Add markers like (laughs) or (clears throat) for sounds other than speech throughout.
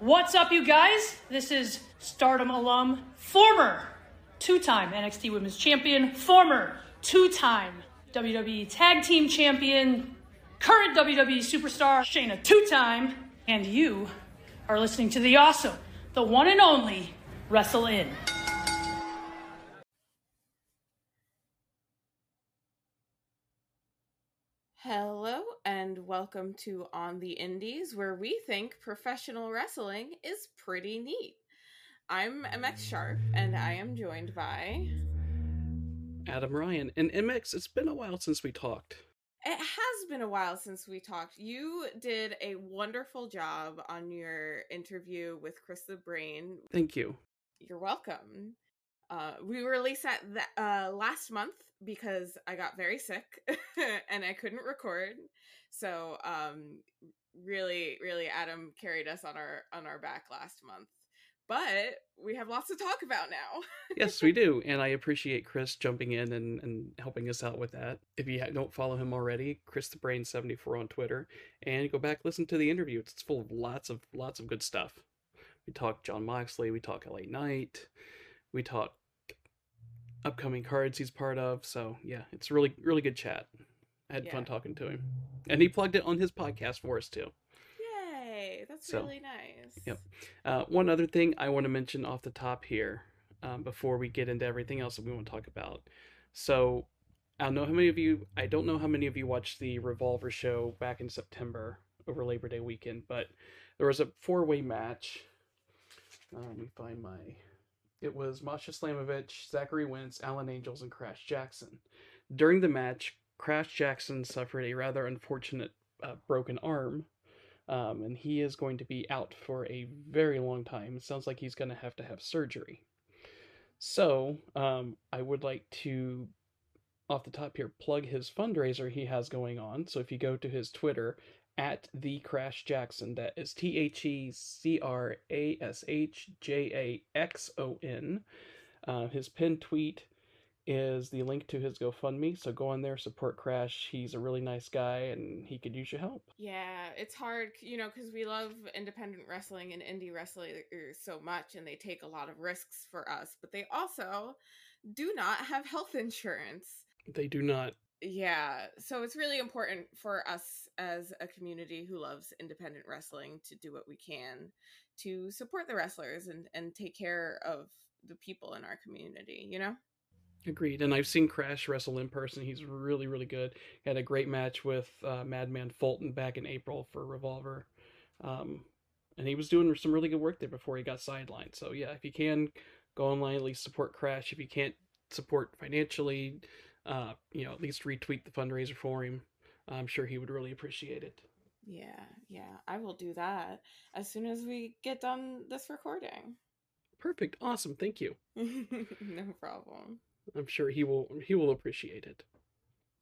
What's up, you guys? This is Stardom alum, former two time NXT Women's Champion, former two time WWE Tag Team Champion, current WWE Superstar, Shayna two time, and you are listening to the awesome, the one and only WrestleInn. Welcome to On the Indies, where we think professional wrestling is pretty neat. I'm MX Sharp and I am joined by. Adam Ryan. And MX, it's been a while since we talked. It has been a while since we talked. You did a wonderful job on your interview with Chris the Brain. Thank you. You're welcome. Uh, we released that th- uh, last month because I got very sick (laughs) and I couldn't record. So, um, really, really, Adam carried us on our on our back last month. But we have lots to talk about now. yes, we do, and I appreciate Chris jumping in and, and helping us out with that. If you don't follow him already, Chris the Brain seventy four on Twitter, and go back listen to the interview. It's full of lots of lots of good stuff. We talk Jon Moxley, we talk LA Knight, we talk upcoming cards he's part of. So yeah, it's really really good chat. I had yeah. fun talking to him, and he plugged it on his podcast for us too. Yay, that's so, really nice. Yep. Uh, one other thing I want to mention off the top here, um, before we get into everything else that we want to talk about. So I don't know how many of you. I don't know how many of you watched the Revolver show back in September over Labor Day weekend, but there was a four way match. Uh, let me find my it was Masha Slamovich, Zachary Wentz, Alan Angels, and Crash Jaxon. During the match, Crash Jaxon suffered a rather unfortunate uh, broken arm, um, and he is going to be out for a very long time. It sounds like he's going to have to have surgery. So, um, I would like to, off the top here, plug his fundraiser he has going on. So, if you go to his Twitter at the Crash Jaxon. That is T H E C R A S H J A X O N. Uh, his pinned tweet is the link to his GoFundMe. So go on there, support Crash. He's a really nice guy and he could use your help. Yeah, it's hard, you know, because we love independent wrestling and indie wrestling so much and they take a lot of risks for us, but they also do not have health insurance. They do not. Yeah, so it's really important for us as a community who loves independent wrestling to do what we can to support the wrestlers and and take care of the people in our community, you know? Agreed. And I've seen Crash wrestle in person. He's really, really good. Had a great match with uh, Madman Fulton back in April for Revolver. Um, and he was doing some really good work there before he got sidelined. So, yeah, if you can, go online, at least support Crash. If you can't support financially, uh, you know, at least retweet the fundraiser for him. I'm sure he would really appreciate it. Yeah, yeah, I will do that as soon as we get done this recording. Perfect. Awesome. Thank you. (laughs) no problem. I'm sure he will he will appreciate it.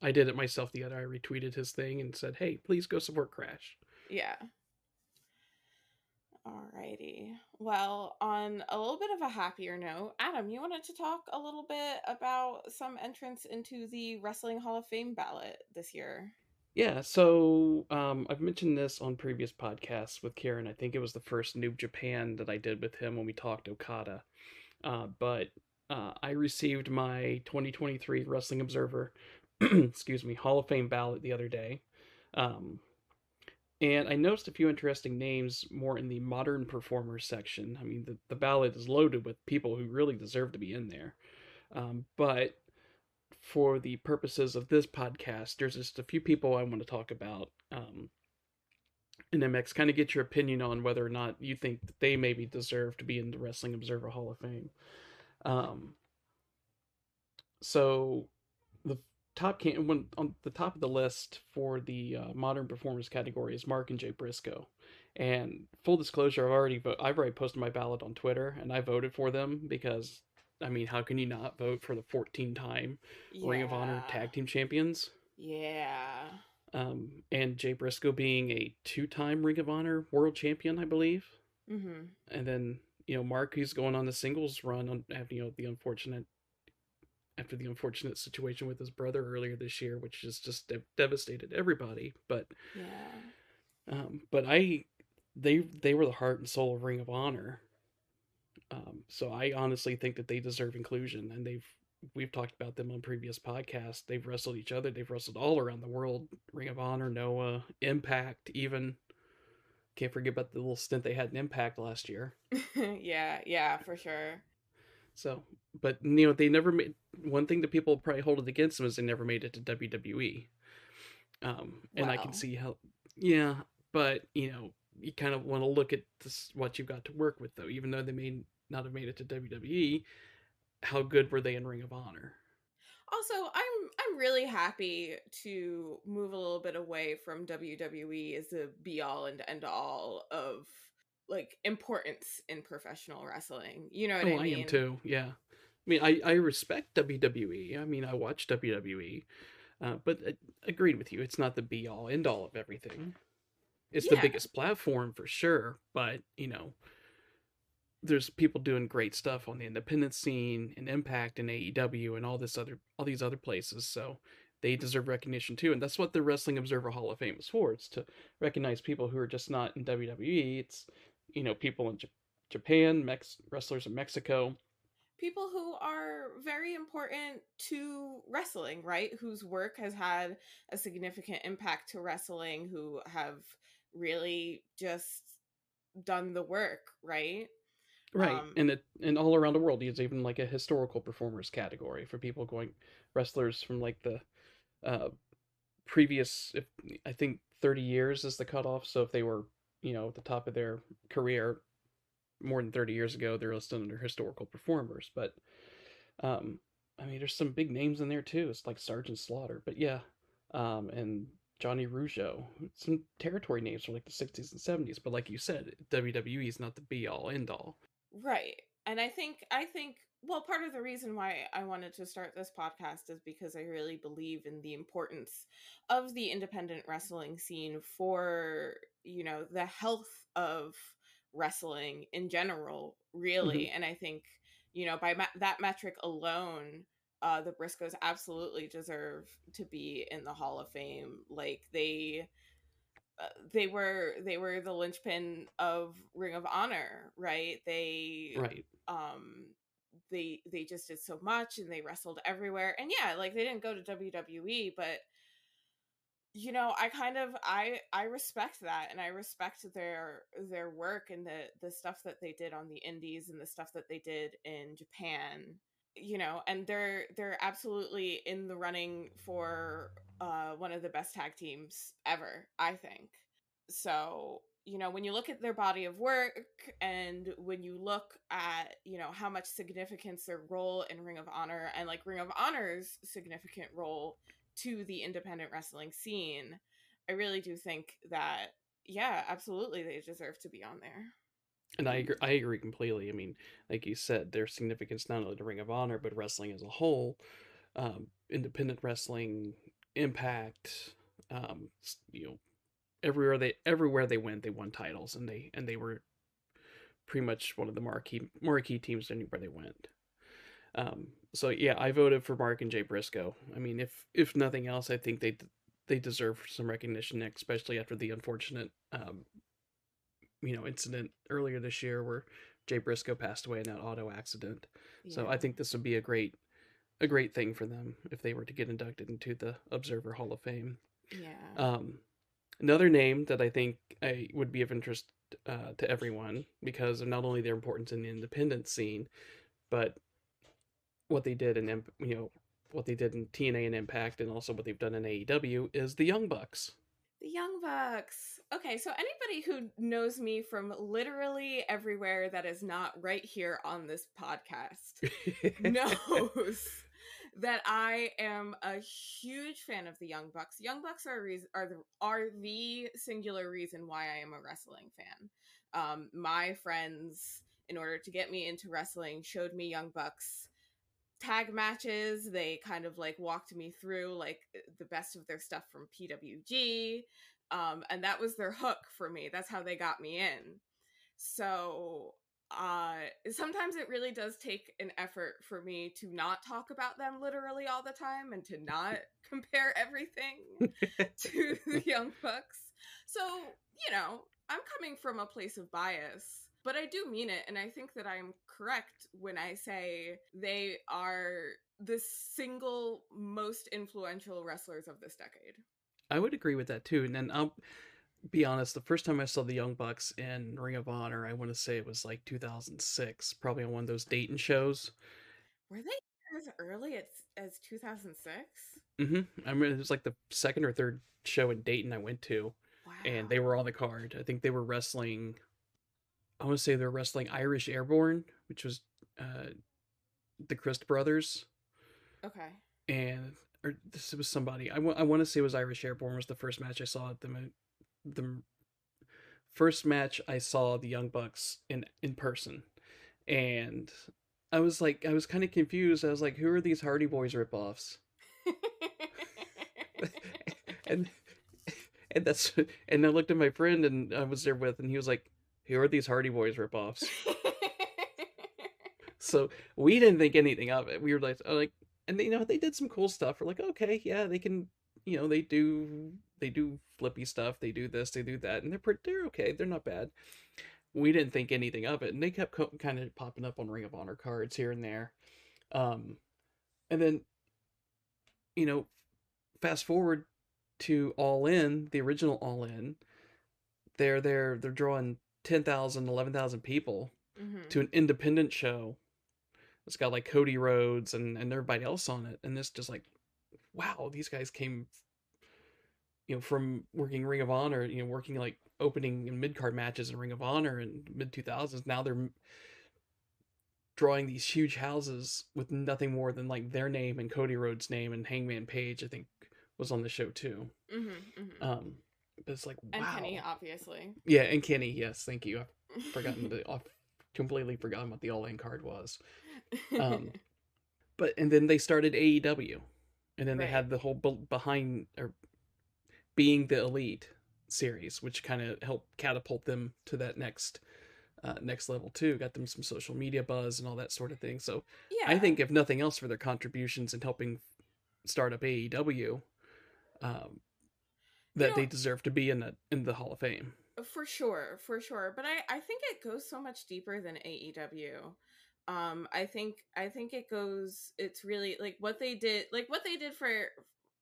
I did it myself the other I retweeted his thing and said, "Hey, please go support Crash." Yeah. Alrighty. Well, on a little bit of a happier note, Adam, you wanted to talk a little bit about some entrance into the Wrestling Hall of Fame ballot this year. Yeah, so um, I've mentioned this on previous podcasts with Karen. I think it was the first New Japan that I did with him when we talked Okada. Uh, but uh, I received my 2023 Wrestling Observer, (clears throat) excuse me, Hall of Fame ballot the other day. Um, and I noticed a few interesting names more in the modern performers section. I mean, the, the ballot is loaded with people who really deserve to be in there. Um, but for the purposes of this podcast, there's just a few people I want to talk about. Um, and MX, kind of get your opinion on whether or not you think that they maybe deserve to be in the Wrestling Observer Hall of Fame. Um, so the top can when on the top of the list for the uh, modern performance category is Mark and Jay Briscoe. And full disclosure, I've already vo- I've already posted my ballot on Twitter, and I voted for them because I mean, how can you not vote for the 14 time yeah. Ring of Honor Tag Team Champions? Yeah. Um, and Jay Briscoe being a two time Ring of Honor World Champion, I believe. Mm-hmm. And then you know Mark, who's going on the singles run on you know the unfortunate after the unfortunate situation with his brother earlier this year, which has just devastated everybody. But yeah, um, but I they they were the heart and soul of Ring of Honor. Um, so I honestly think that they deserve inclusion, and they've we've talked about them on previous podcasts. They've wrestled each other. They've wrestled all around the world. Ring of Honor, Noah, Impact, even. Can't forget about the little stint they had in Impact last year. (laughs) yeah, yeah, for sure. So, but you know, they never made one thing that people probably hold it against them is they never made it to WWE. Um, and wow. I can see how, yeah, but you know, you kind of want to look at this, what you've got to work with, though. Even though they may not have made it to WWE, how good were they in Ring of Honor? Also, I'm I'm really happy to move a little bit away from WWE as the be all and end all of like importance in professional wrestling. You know what oh, I mean? I am too. Yeah. I mean, I I respect WWE. I mean, I watch WWE, uh, but I agreed with you. It's not the be all end all of everything. It's yeah. the biggest platform for sure, but you know, there's people doing great stuff on the independent scene and Impact and AEW and all this other all these other places. So they deserve recognition too, and that's what the Wrestling Observer Hall of Fame is for. It's to recognize people who are just not in WWE. It's you know people in J- Japan, Mex wrestlers in Mexico, people who are very important to wrestling, right? Whose work has had a significant impact to wrestling, who have really just done the work, right? Right, um, and it and all around the world, there's even like a historical performers category for people going wrestlers from like the uh, previous. If I think thirty years is the cutoff, so if they were you know at the top of their career more than thirty years ago, they're listed under historical performers. But um, I mean, there's some big names in there too. It's like Sergeant Slaughter, but yeah, um, and Johnny Rougeau, some territory names from like the 60s and 70s. But like you said, WWE is not the be all end all. Right. And I think I think well part of the reason why I wanted to start this podcast is because I really believe in the importance of the independent wrestling scene for, you know, the health of wrestling in general, really. Mm-hmm. And I think, you know, by ma- that metric alone, uh the Briscoes absolutely deserve to be in the Hall of Fame. Like they they were they were the linchpin of Ring of Honor, right? They right. Um, they they just did so much and they wrestled everywhere. And yeah, like they didn't go to WWE, but you know, I kind of I I respect that and I respect their their work and the the stuff that they did on the indies and the stuff that they did in Japan. You know, and they're they're absolutely in the running for uh, one of the best tag teams ever, I think. So, you know, when you look at their body of work and when you look at, you know, how much significance their role in Ring of Honor and like Ring of Honor's significant role to the independent wrestling scene, I really do think that, yeah, absolutely, they deserve to be on there. And I agree, I agree completely. I mean, like you said, their significance not only to Ring of Honor, but wrestling as a whole. Um, independent wrestling Impact, um, you know, everywhere they everywhere they went, they won titles, and they and they were pretty much one of the marquee marquee teams anywhere they went. Um, so yeah, I voted for Mark and Jay Briscoe. I mean, if if nothing else, I think they they deserve some recognition, especially after the unfortunate um, you know incident earlier this year where Jay Briscoe passed away in that auto accident. Yeah. So I think this would be a great a great thing for them if they were to get inducted into the Observer Hall of Fame. Yeah. Um, another name that I think I would be of interest uh, to everyone because of not only their importance in the independent scene, but what they did in you know what they did in TNA and Impact, and also what they've done in AEW is the Young Bucks. The Young Bucks. Okay, so anybody who knows me from literally everywhere that is not right here on this podcast (laughs) knows that I am a huge fan of the Young Bucks. Young Bucks are reason, are the are the singular reason why I am a wrestling fan. Um, my friends, in order to get me into wrestling, showed me Young Bucks tag matches. They kind of like walked me through like the best of their stuff from PWG. Um, and that was their hook for me. That's how they got me in. So uh sometimes it really does take an effort for me to not talk about them literally all the time and to not (laughs) compare everything (laughs) to the young bucks so you know I'm coming from a place of bias, but I do mean it, and I think that I'm correct when I say they are the single most influential wrestlers of this decade. I would agree with that too. And then I'll be honest, the first time I saw the Young Bucks in Ring of Honor, I want to say it was like 2006, probably on one of those Dayton shows. Were they as early as, as 2006? Mm-hmm. I mean, it was like the second or third show in Dayton I went to, Wow. and they were on the card. I think they were wrestling. I want to say they're wrestling Irish Airborne, which was uh, the Crist brothers, Okay. and or this was somebody. I want. I want to say it was Irish Airborne was the first match I saw at the the first match I saw the Young Bucks in in person, and I was like, I was kind of confused. I was like, who are these Hardy Boys ripoffs? (laughs) and and that's and I looked at my friend and I was there with, and he was like, who are these Hardy Boys ripoffs? (laughs) so we didn't think anything of it. We were like, like, and they, you know, they did some cool stuff. We're like, okay, yeah, they can, you know, they do, they do flippy stuff. They do this, they do that, and they're pretty, they're okay. They're not bad. We didn't think anything of it, and they kept co- kind of popping up on Ring of Honor cards here and there. Um, and then, you know, fast forward to All In, the original All In. They're they're they're drawing 10,000, 11,000 people Mhm. to an independent show. It's got like Cody Rhodes and, and everybody else on it. And this just like, wow, these guys came, you know, from working Ring of Honor, you know, working like opening and mid card matches in Ring of Honor in mid 2000s. Now they're drawing these huge houses with nothing more than like their name and Cody Rhodes' name and Hangman Page, I think, was on the show too. Mhm, mhm. Um, but it's like, wow. and Kenny, obviously. Yeah, and Kenny, yes, thank you. I've forgotten (laughs) the, I've completely forgotten what the all in card was. Um, (laughs) but and then they started AEW, and then they had the whole be- behind or being the elite series, which kind of helped catapult them to that next uh, next level too. Got them some social media buzz and all that sort of thing. So yeah, I think if nothing else for their contributions in helping start up AEW, um, that they know- deserve to be in the in the Hall of Fame. for sure for sure but i i think it goes so much deeper than aew um i think i think it goes it's really like what they did like what they did for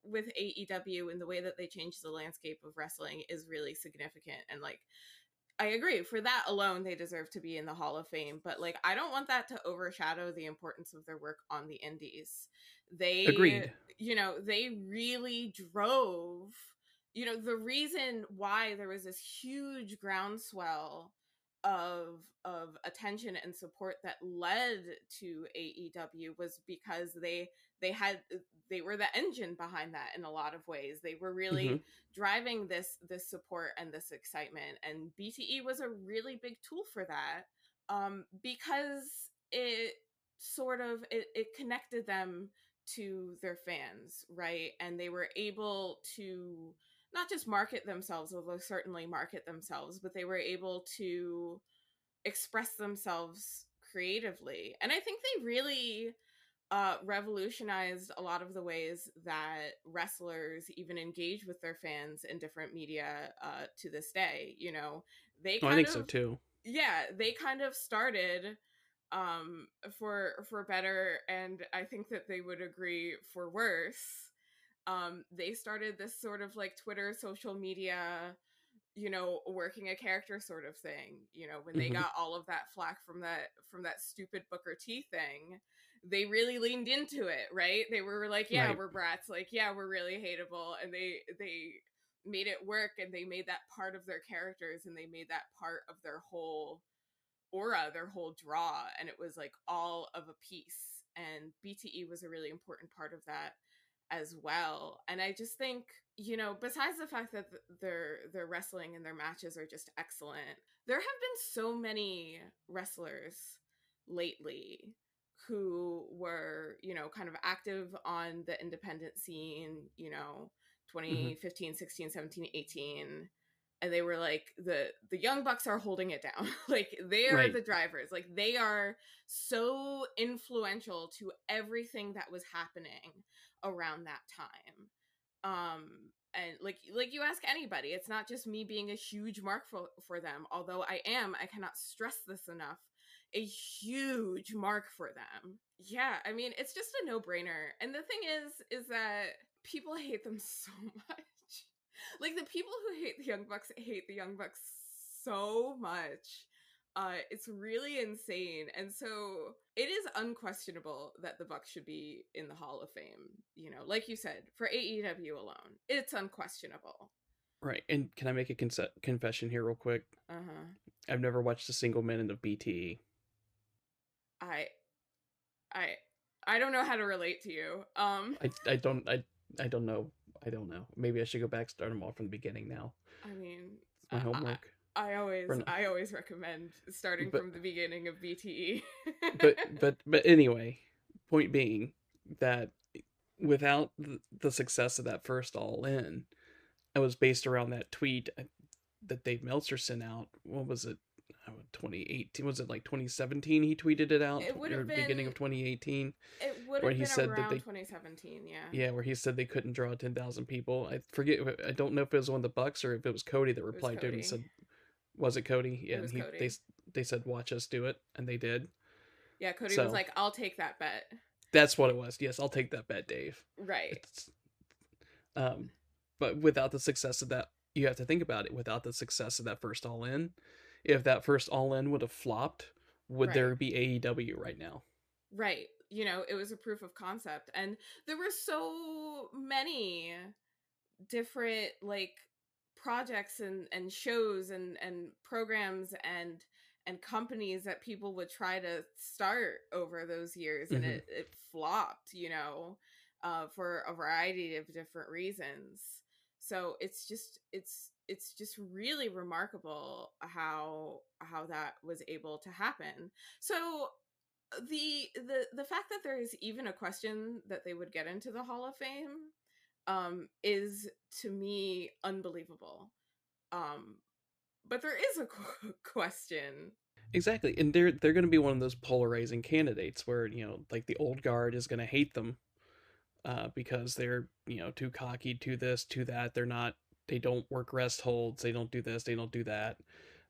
with aew and the way that they changed the landscape of wrestling is really significant and like i agree for that alone they deserve to be in the hall of fame but like i don't want that to overshadow the importance of their work on the indies they Agreed. you know they really drove you know the reason why there was this huge groundswell of of attention and support that led to AEW was because they they had they were the engine behind that in a lot of ways. They were really Mhm. driving this this support and this excitement and BTE was a really big tool for that um because it sort of it, it connected them to their fans, right? And they were able to not just market themselves, although certainly market themselves, but they were able to express themselves creatively. And I think they really uh, revolutionized a lot of the ways that wrestlers even engage with their fans in different media uh, to this day. You know, they Oh, I think of, so too. yeah they kind of started um for for better and i think that they would agree for worse um they started this sort of like twitter social media you know working a character sort of thing you know when they Mhm. got all of that flack from that from that stupid booker t thing they really leaned into it right they were like yeah Right. we're brats like yeah we're really hateable and they they made it work and they made that part of their characters and they made that part of their whole aura, their whole draw, and it was like all of a piece. And BTE was a really important part of that as well. And I just think, you know, besides the fact that th- their their wrestling and their matches are just excellent, there have been so many wrestlers lately who were, you know, kind of active on the independent scene, you know, mm-hmm. 2015, 16, 17, 18 and they were like the the young bucks are holding it down (laughs) like they are Right. the drivers like they are so influential to everything that was happening around that time. Um and like like you ask anybody it's not just me being a huge mark for for them although i am i cannot stress this enough a huge mark for them. Yeah i mean it's just a no-brainer and the thing is is that people (laughs) hate them so much. Like the people who hate the young bucks hate the young bucks so much uh, it's really insane. And so it is unquestionable that the Bucks should be in the Hall of Fame. You know, like you said, for AEW alone, it's unquestionable. Right. And can I make a con- confession here, real quick? Uh huh. I've never watched a single minute of BTE. I, I, I don't know how to relate to you. Um, I, I don't, I, I don't know. I don't know. Maybe I should go back, start them all from the beginning now. I mean, it's my homework. I always I always recommend starting but, from the beginning of BTE. but (laughs) but but anyway, point being that without the success of that first all in, it was based around that tweet uh, that Dave Meltzer sent out. What was it? 2018 was it like 2017 he tweeted it out it would have been beginning of 2018 it would have been said around that they, 2017 yeah yeah where he said they couldn't draw 10,000 people i forget i don't know if it was one of the bucks or if it was cody that replied to him and said was it Cody? Yeah, it he, Cody. they they said watch us do it, and they did. Yeah, Cody so, was like, "I'll take that bet." That's what it was. Yes, I'll take that bet, Dave. Right. It's, um, but without the success of that, you have to think about it. Without the success of that first All In, if that first All In would have flopped, would right. there be AEW right now? Right. You know, it was a proof of concept, and there were so many different like projects and and shows and and programs and and companies that people would try to start over those years and mm-hmm. it, it flopped you know uh, for a variety of different reasons so it's just it's it's just really remarkable how how that was able to happen so the the the fact that there is even a question that they would get into the hall of fame um, is to me unbelievable. Um, but there is a (laughs) qu- question. Exactly, and they're they're going to be one of those polarizing candidates where you know, like the old guard is going to hate them uh, because they're you know too cocky, too this, too that. They're not. They don't work rest holds. They don't do this. They don't do that.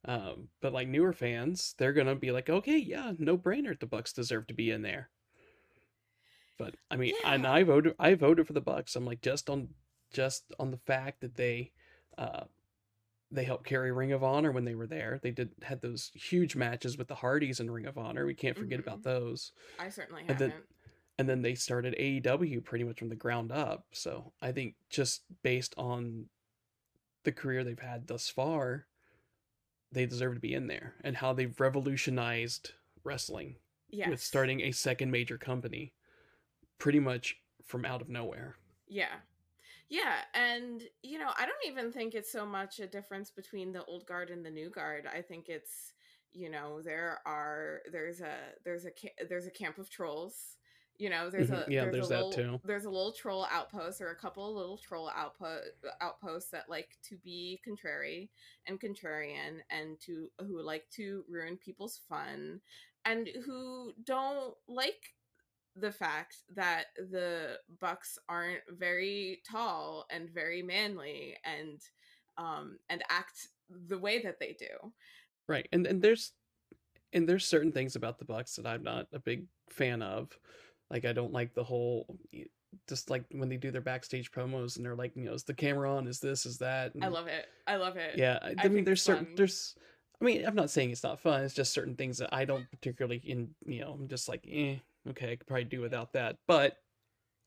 Um, but like newer fans, they're gonna be like, okay, yeah, no brainer. The Bucks deserve to be in there. But I mean, yeah. and I voted. I voted for the Bucks. I'm like just on just on the fact that they uh, they helped carry Ring of Honor when they were there. They did had those huge matches with the Hardys in Ring of Honor. We can't forget mm-hmm. about those. I certainly and haven't. Then, and then they started AEW pretty much from the ground up. So I think just based on the career they've had thus far, they deserve to be in there and how they've revolutionized wrestling yes. with starting a second major company pretty much from out of nowhere. Yeah. Yeah, and you know, I don't even think it's so much a difference between the old guard and the new guard. I think it's you know, there are there's a there's a there's a camp of trolls. You know, there's mm-hmm. a yeah, there's, there's a that little, too. There's a little troll outpost or a couple of little troll outpost outposts that like to be contrary and contrarian and to who like to ruin people's fun and who don't like the fact that the bucks aren't very tall and very manly and um and act the way that they do. Right and and there's and there's certain things about the bucks that i'm not a big fan of. Like i don't like the whole just like when they do their backstage promos and they're like you know is the camera on? Is this? Is that? And, i love it. I love it. Yeah i, I mean there's certain fun. there's i mean i'm not saying it's not fun it's just certain things that i don't particularly in you know i'm just like eh okay, I could probably do without that. But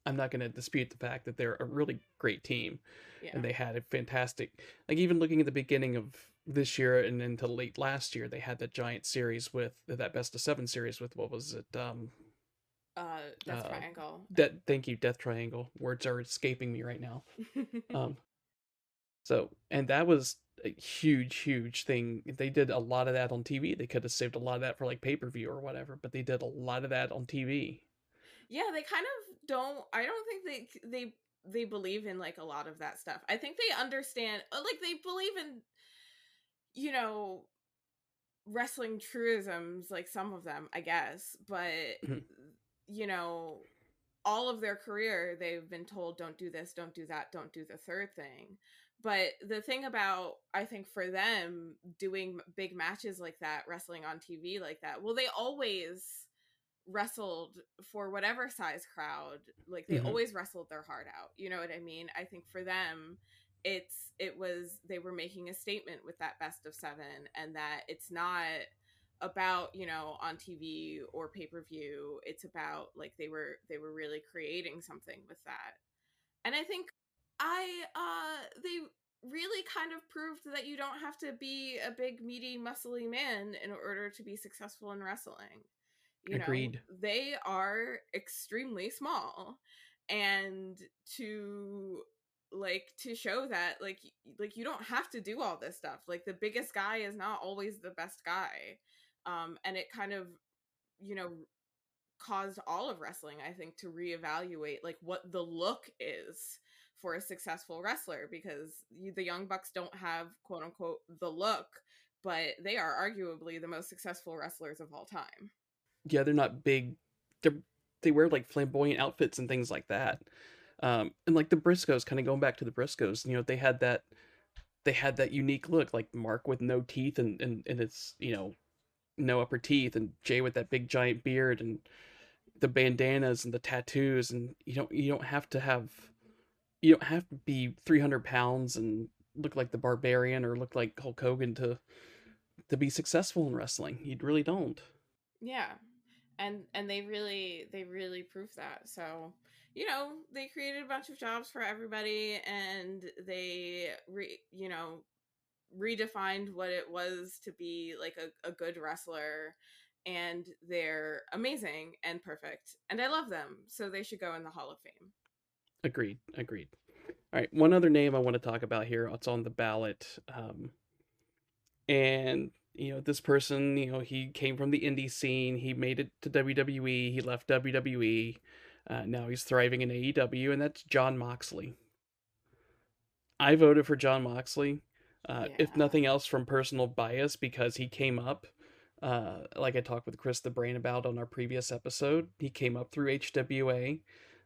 I'm not going to dispute the fact that they're a really great team. Yeah. And they had a fantastic, like even looking at the beginning of this year and into late last year, they had that giant series with that best of seven series with what was it? Um, uh, Death uh, Triangle. That thank you, Death Triangle. Words are escaping me right now. (laughs) um, so and that was a huge, huge thing. They did a lot of that on TV. They could have saved a lot of that for like pay per view or whatever, but they did a lot of that on TV. Yeah, they kind of don't. I don't think they they they believe in like a lot of that stuff. I think they understand, uh, like they believe in, you know, wrestling truisms, like some of them, I guess. But mm-hmm. you know, all of their career they've been told don't do this don't do that don't do the third thing but the thing about i think for them doing big matches like that wrestling on tv like that well they always wrestled for whatever size crowd like they Mhm. always wrestled their heart out you know what i mean i think for them it's it was they were making a statement with that best of seven and that it's not about you know on tv or pay-per-view it's about like they were they were really creating something with that and i think i uh they really kind of proved that you don't have to be a big meaty muscly man in order to be successful in wrestling you Agreed. know they are extremely small and to like to show that like like you don't have to do all this stuff like the biggest guy is not always the best guy um and it kind of you know caused all of wrestling i think to reevaluate like what the look is for a successful wrestler because the young bucks don't have quote unquote the look but they are arguably the most successful wrestlers of all time yeah, they're not big. They they wear like flamboyant outfits and things like that. Um, and like the Briscoes, kind of going back to the Briscoes, you know, they had that they had that unique look, like Mark with no teeth and and and it's you know no upper teeth, and Jay with that big giant beard and the bandanas and the tattoos, and you don't you don't have to have you don't have to be three hundred pounds and look like the Barbarian or look like Hulk Hogan to to be successful in wrestling. You really don't. yeah. And and they really they really proved that. So you know they created a bunch of jobs for everybody and they re, you know redefined what it was to be like a, a good wrestler and they're amazing and perfect. And i love them. So they should go in the hall of fame Agreed. Agreed. All right. One other name I want to talk about here. It's on the ballot. Um, and, you know, this person, you know, he came from the indie scene. He made it to WWE. He left WWE. Uh, now he's thriving in AEW, and that's Jon Moxley. I voted for Jon Moxley, uh, if nothing else from personal bias, because he came up, uh, like I talked with Chris the Brain about on our previous episode. He came up through HWA.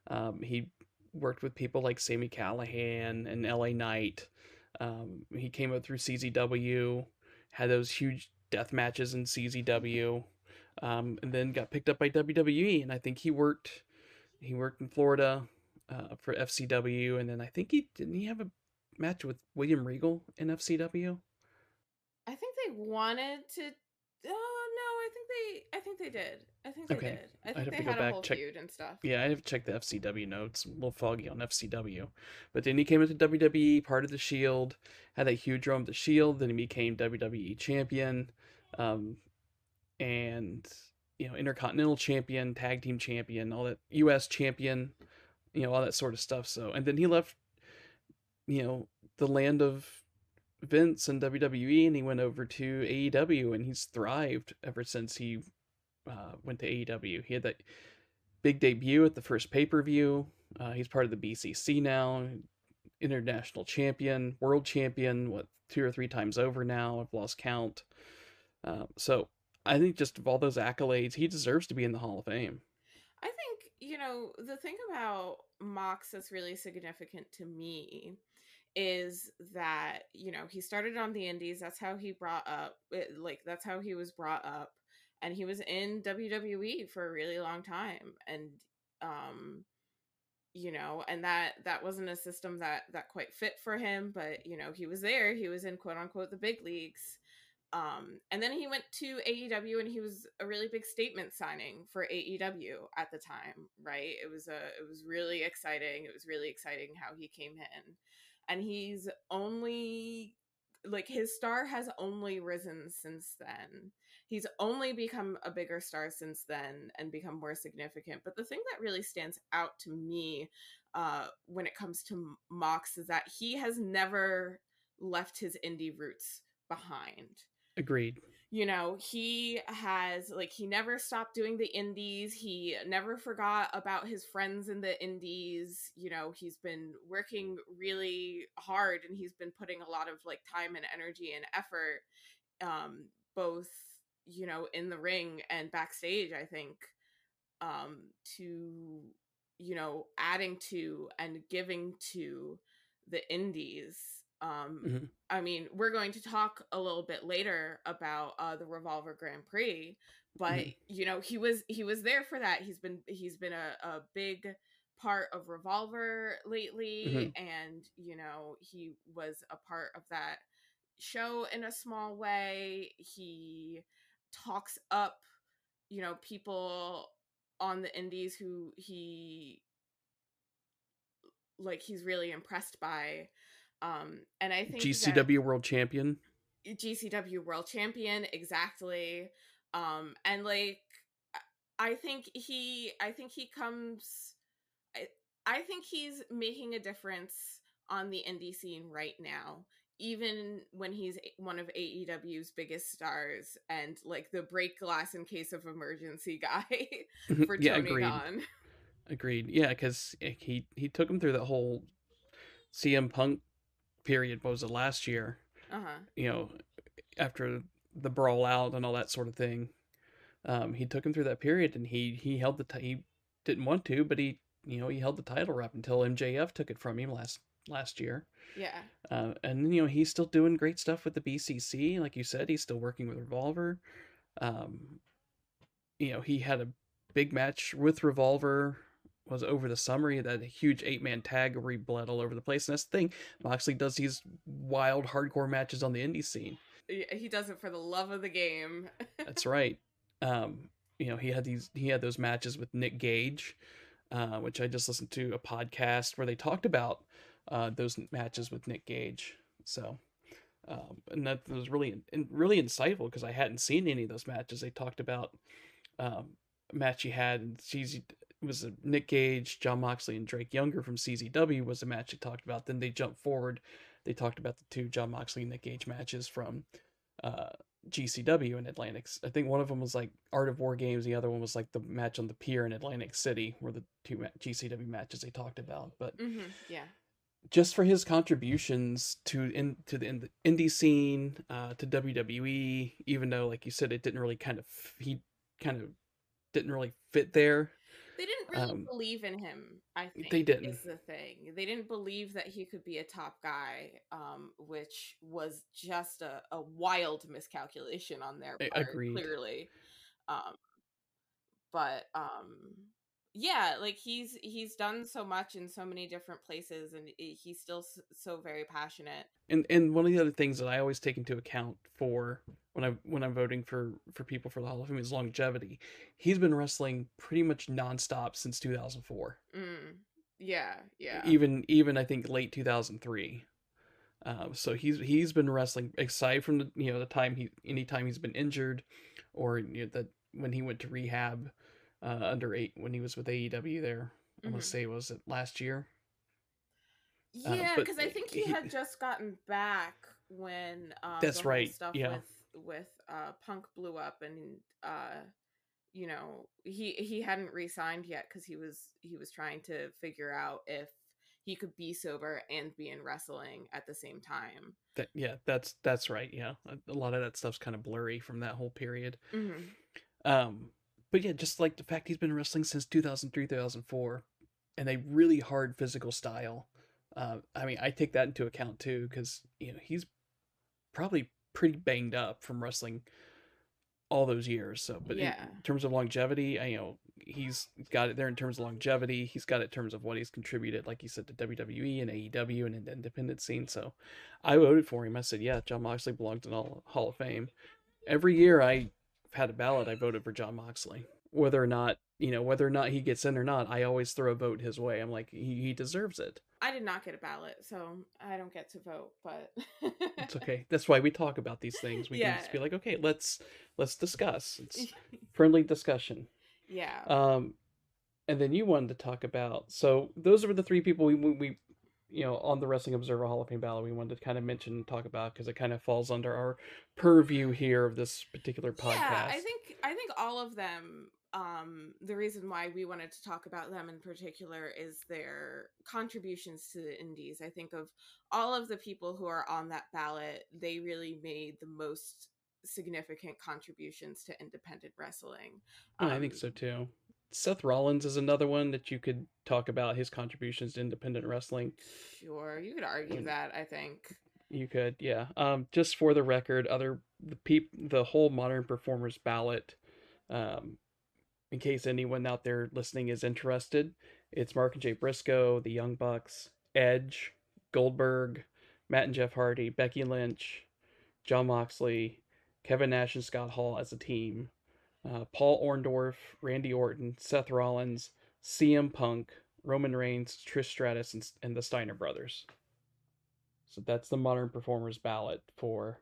Um, he worked with people like Sami Callihan and LA Knight. Um, he came up through CZW, had those huge death matches in CZW, um, and then got picked up by WWE. And I think he worked he worked in Florida uh, for FCW, and then I think he didn't he have a match with William Regal in FCW. i think they wanted to i think they i think they did i think they Okay. did i I'd think have they to go had a back, whole check- feud and stuff Yeah, I have checked the FCW notes. A little foggy on FCW. But then he came into WWE, part of the Shield, had that huge run with the Shield. Then he became WWE champion, um, and you know, Intercontinental champion, tag team champion, all that, U.S. champion, you know, all that sort of stuff. So, and then he left, you know, the land of Vince and WWE, and he went over to AEW, and he's thrived ever since he uh, went to AEW. He had that big debut at the first pay per view. Uh, he's part of the BCC now, international champion, world champion, what two or three times over now. I've lost count. Uh, so I think just of all those accolades, he deserves to be in the Hall of Fame. I think, you know, the thing about Mox that's really significant to me is that, you know, he started on the indies. That's how he brought up, it, like, that's how he was brought up. And he was in WWE for a really long time. And, um, you know and that that wasn't a system that that quite fit for him but you know he was there he was in quote unquote the big leagues um and then he went to AEW and he was a really big statement signing for AEW at the time right it was a it was really exciting it was really exciting how he came in and he's only like his star has only risen since then he's only become a bigger star since then and become more significant but the thing that really stands out to me uh when it comes to mox is that he has never left his indie roots behind Agreed. You know he has like he never stopped doing the indies. He never forgot about his friends in the indies. You know he's been working really hard and he's been putting a lot of like time and energy and effort um both you know in the ring and backstage i think um to you know adding to and giving to the indies um Mhm. i mean we're going to talk a little bit later about uh the revolver grand prix but Mhm. you know he was he was there for that he's been he's been a, a big part of revolver lately Mhm. and you know he was a part of that show in a small way he talks up you know people on the indies who he like he's really impressed by um and i think GCW World Champion. GCW world champion exactly um and like I- I think he I think he comes I, I think he's making a difference on the indie scene right now even when he's one of AEW's biggest stars and like the break glass in case of emergency (laughs) guy for yeah, Tony agreed. Khan. Agreed. Yeah, because he he took him through that whole CM Punk period. What was it last year? Uh-huh. You know, after the brawl out and all that sort of thing. Um, he took him through that period, and he he held the ti- he didn't want to, but he you know he held the title up until MJF took it from him last last year. Yeah. Uh, and you know he's still doing great stuff with the BCC, like you said. He's still working with Revolver. Um, you know he had a big match with Revolver. Was over the summer. He had that huge eight man tag where he bled all over the place. And that's the thing. Moxley does these wild hardcore matches on the indie scene. He he does it for the love of the game. That's (laughs) right. Um, you know, he had these he had those matches with Nick Gage, uh, which I just listened to a podcast where they talked about uh, those matches with Nick Gage. So, um, and that was really really insightful because I hadn't seen any of those matches. They talked about um, a match he had and was a Nick Gage, Jon Moxley, and Drake Younger from CZW was a match they talked about. Then they jumped forward. They talked about the two Jon Moxley and Nick Gage matches from uh, GCW in Atlantic. I think one of them was like Art of War Games. The other one was like the match on the pier in Atlantic City, were the two GCW matches they talked about. But hmm Yeah. just for his contributions to in to the, in the indie scene, uh, to WWE, even though like you said, it didn't really kind of he kind of didn't really fit there. They didn't really Um, believe in him, I think. they didn't. Is the thing. They didn't believe that he could be a top guy, um, which was just a, a wild miscalculation on their part, agreed. clearly. Um, but um, yeah, like he's he's done so much in so many different places, and he's still so very passionate. and and one of the other things that I always take into account for when I when I'm voting for for people for the Hall of Fame is longevity. He's been wrestling pretty much nonstop since 2004. Mm, yeah, yeah. Even even I think late 2003. Um, so he's he's been wrestling aside from the you know the time he anytime he's been injured, or you know, that when he went to rehab uh, under eight when he was with AEW there. I want to say was it last year? Uh, Yeah, because I think he he- had (laughs) just gotten back when um, That's right, Stuff yeah. with with uh, Punk blew up, and uh, you know he he hadn't re-signed yet because he was he was trying to figure out if he could be sober and be in wrestling at the same time. That yeah, that's that's right. Yeah, a, a lot of that stuff's kind of blurry from that whole period. hmm Um, but yeah, just like the fact he's been wrestling since 2003, 2004, and a really hard physical style. Uh, I mean, I take that into account too, because you know he's probably pretty banged up from wrestling all those years. So, but in Yeah. terms of longevity, I you know he's got it there in terms of longevity. He's got it in terms of what he's contributed, like you said, to WWE and AEW and in the independent scene. So, I voted for him. I said, yeah, Jon Moxley belongs in the Hall Hall of Fame. Every year I had a ballot, I voted for Jon Moxley. Whether or not, you know, whether or not he gets in or not, I always throw a vote his way. I'm like, he, he deserves it. I did not get a ballot, so I don't get to vote. But It's okay. (laughs) That's why we talk about these things. We can just be like, okay, let's let's discuss. It's (laughs) friendly discussion. yeah. Um, and then you wanted to talk about. So those are the three people we, we you know on the Wrestling Observer Hall of Fame ballot we wanted to kind of mention and talk about because it kind of falls under our purview here of this particular podcast. Yeah, I think I think all of them. Um, the reason why we wanted to talk about them in particular is their contributions to the indies. I think of all of the people who are on that ballot, they really made the most significant contributions to independent wrestling. Oh, I think Um, so too. Seth Rollins is another one that you could talk about his contributions to independent wrestling. Sure, you could argue Mm. that. I think. You could, yeah. Um, just for the record, other the peop the whole modern performers ballot. Um, in case anyone out there listening is interested, it's Mark and Jay Briscoe, the Young Bucks, Edge, Goldberg, Matt and Jeff Hardy, Becky Lynch, Jon Moxley, Kevin Nash and Scott Hall as a team, uh, Paul Orndorff, Randy Orton, Seth Rollins, CM Punk, Roman Reigns, Trish Stratus, and, and the Steiner brothers. So that's the modern performers ballot for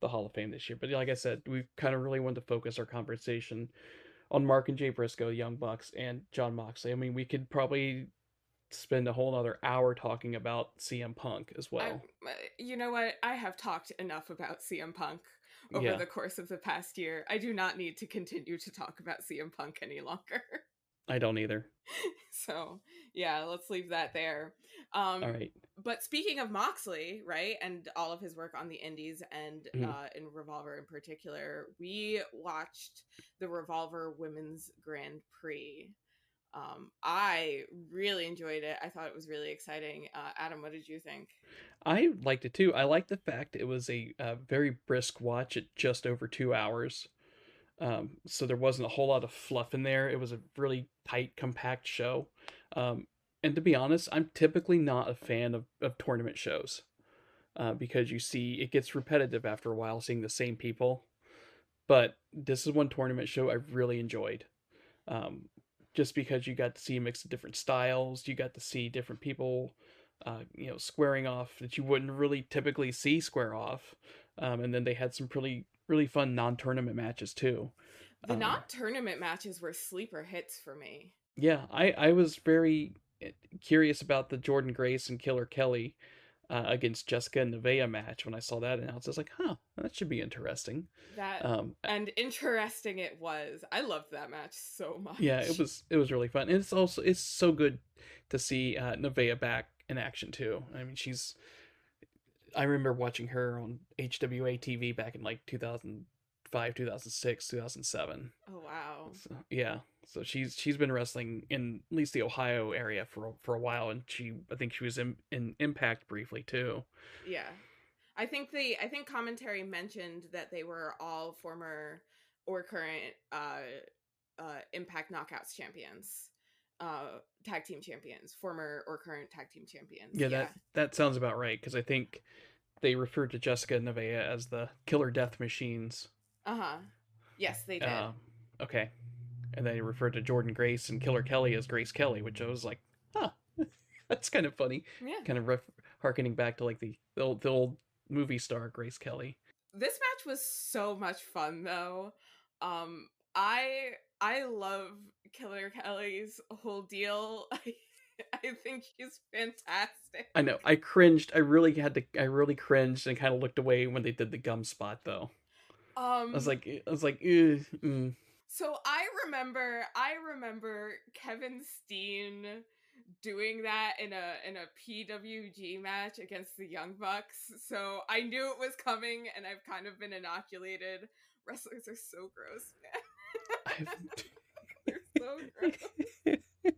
the Hall of Fame this year. But like I said, we kind of really wanted to focus our conversation on Mark and Jay Briscoe, Young Bucks, and Jon Moxley. I mean, we could probably spend a whole other hour talking about CM Punk as well. I, you know what? I have talked enough about CM Punk over Yeah. the course of the past year. I do not need to continue to talk about CM Punk any longer. I don't either. (laughs) so yeah, let's leave that there. Um, All right. But speaking of Moxley, right, and all of his work on the Indies and Mhm. uh, in Revolver in particular, we watched the Revolver Women's Grand Prix. Um, I really enjoyed it. I thought it was really exciting. Uh, Adam, what did you think? I liked it too. I liked the fact it was a, uh very brisk watch at just over two hours. Um, so there wasn't a whole lot of fluff in there. It was a really tight, compact show. Um, and to be honest, I'm typically not a fan of, of tournament shows uh, because you see it gets repetitive after a while seeing the same people. But this is one tournament show I really enjoyed. Um, just because you got to see a mix of different styles, you got to see different people uh, you know, squaring off that you wouldn't really typically see square off. Um, and then they had some pretty, really fun non-tournament matches too. The Um, not tournament matches were sleeper hits for me. Yeah, I, I was very eh, curious about the Jordan Grace and Killer Kelly uh, against Jessica and Nevaeh match when I saw that announced. I was like, huh, that should be interesting. That Um, and interesting it was. I loved that match so much. yeah, it was it was really fun, and it's also it's so good to see uh, Nevaeh back in action too. I mean, she's I remember watching her on HWA TV back in like 2005, 2006, 2007. Oh wow. So, yeah, so she's she's been wrestling in at least the Ohio area for a- for a while, and she I think she was in, in Impact briefly too. Yeah. I think the I think commentary mentioned that they were all former or current uh uh Impact Knockouts champions. Uh tag team champions, former or current tag team champions. Yeah, that that sounds about right because I think they referred to Jessica Nevaeh as the Killer Death Machines. Uh-huh. Yes, they did. Um, okay, and they referred to Jordan Grace and Killer Kelly as Grace Kelly, which I was like, huh, (laughs) that's kind of funny. yeah. Kind of ref- harkening back to like the the old, the old movie star Grace Kelly. This match was so much fun though. Um I I love Killer Kelly's whole deal. (laughs) I I think she's fantastic. I know. I cringed. I really had to. I really cringed and kind of looked away when they did the gum spot, though. Um I was like, I was like, mm. So I remember I remember Kevin Steen doing that in a in a PWG match against the Young Bucks. So I knew it was coming and I've kind of been inoculated. Wrestlers are so gross, man. (laughs) They're so gross. (laughs)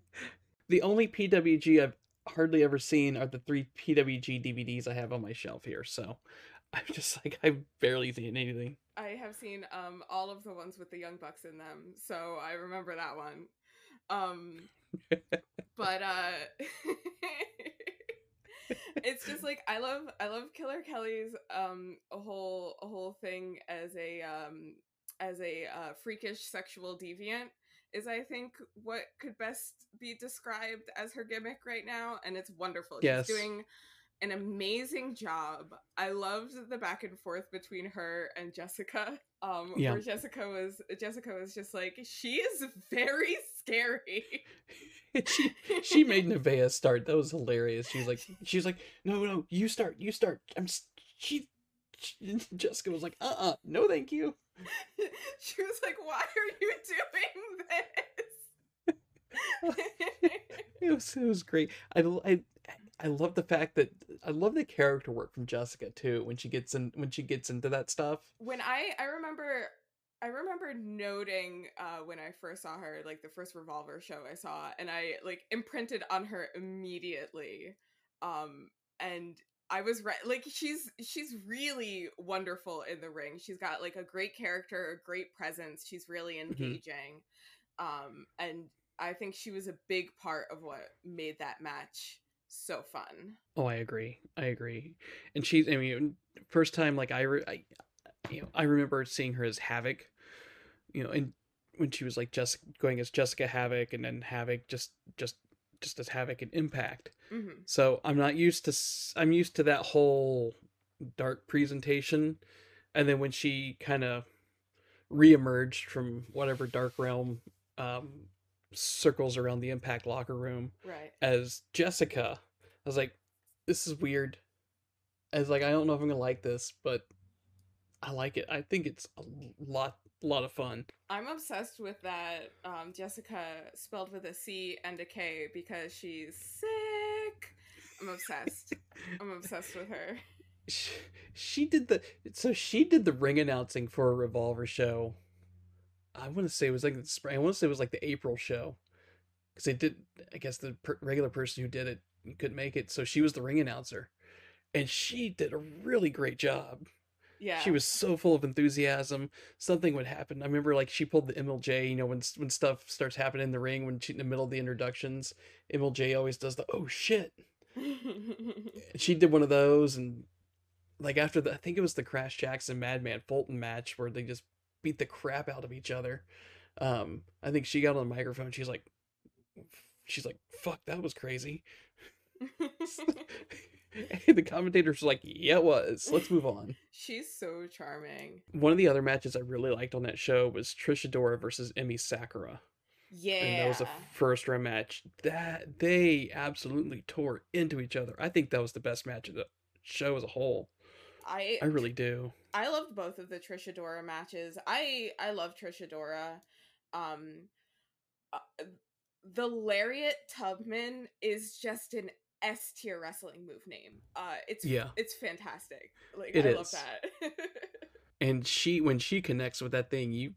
the only PWG I've hardly ever seen are the three PWG DVDs I have on my shelf here. So I'm just like, I've barely seen anything. I have seen um all of the ones with the Young Bucks in them, so I remember that one. Um (laughs) but uh (laughs) it's just like I love I love Killer Kelly's um a whole a whole thing as a um as a uh, freakish sexual deviant is I think what could best be described as her gimmick right now and it's wonderful. Yes. She's doing an amazing job. I loved the back and forth between her and Jessica. Um Yeah. where Jessica was Jessica was just like she is very scary. (laughs) she she made Nevaeh start. That was hilarious. She's like, she's like, no, no, you start, you start. I'm. She. she Jessica was like, uh, uh no, thank you. (laughs) she was like, "Why are you doing this?" (laughs) It was it was great. I I I love the fact that I love the character work from Jessica too when she gets in when she gets into that stuff. when I I remember I remember noting uh, when I first saw her, like the first Revolver show I saw, and I like imprinted on her immediately. Um, and I was re- like, she's she's really wonderful in the ring. She's got like a great character, a great presence. She's really engaging, um, and I think she was a big part of what made that match so fun. Oh, I agree. I agree. And she's, I mean, first time like I, re- I, you know, I remember seeing her as Havoc, you know, and when she was like just going as Jessica Havoc, and then Havoc just just just as Havoc and Impact. Mm-hmm. So I'm not used to I'm used to that whole dark presentation, and then when she kind of reemerged from whatever dark realm um, circles around the Impact locker room Right. as Jessica, I was like, this is weird. I was like, I don't know if I'm gonna like this, but I like it. I think it's a lot, lot of fun. I'm obsessed with that um, Jessica spelled with a C and a K because she's sick. I'm obsessed. (laughs) I'm obsessed with her. She, she did the so she did the ring announcing for a Revolver show. I want to say it was like the spring. I want to say it was like the April show because they did. I guess the per- regular person who did it couldn't make it, so she was the ring announcer, and she did a really great job. Yeah. She was so full of enthusiasm. Something would happen. I remember like she pulled the MLJ, you know, when when stuff starts happening in the ring when she in the middle of the introductions, MLJ always does the oh shit. (laughs) She did one of those and like after the I think it was the Crash Jaxon Madman Fulton match where they just beat the crap out of each other. Um I think she got on the microphone, she's like she's like, fuck, that was crazy. (laughs) and the commentator's like, Yeah, it was. Let's move on. (laughs) She's so charming. One of the other matches I really liked on that show was Trish Adora versus Emmy Sakura. Yeah. And that was a first round match. That they absolutely tore into each other. I think that was the best match of the show as a whole. I I really do. I loved both of the Trish Adora matches. I I love Trish Adora. Um, uh, the Lariat Tubman is just an S tier wrestling move name. Uh, it's Yeah. it's fantastic. Like It I love that. (laughs) And she when she connects with that thing, you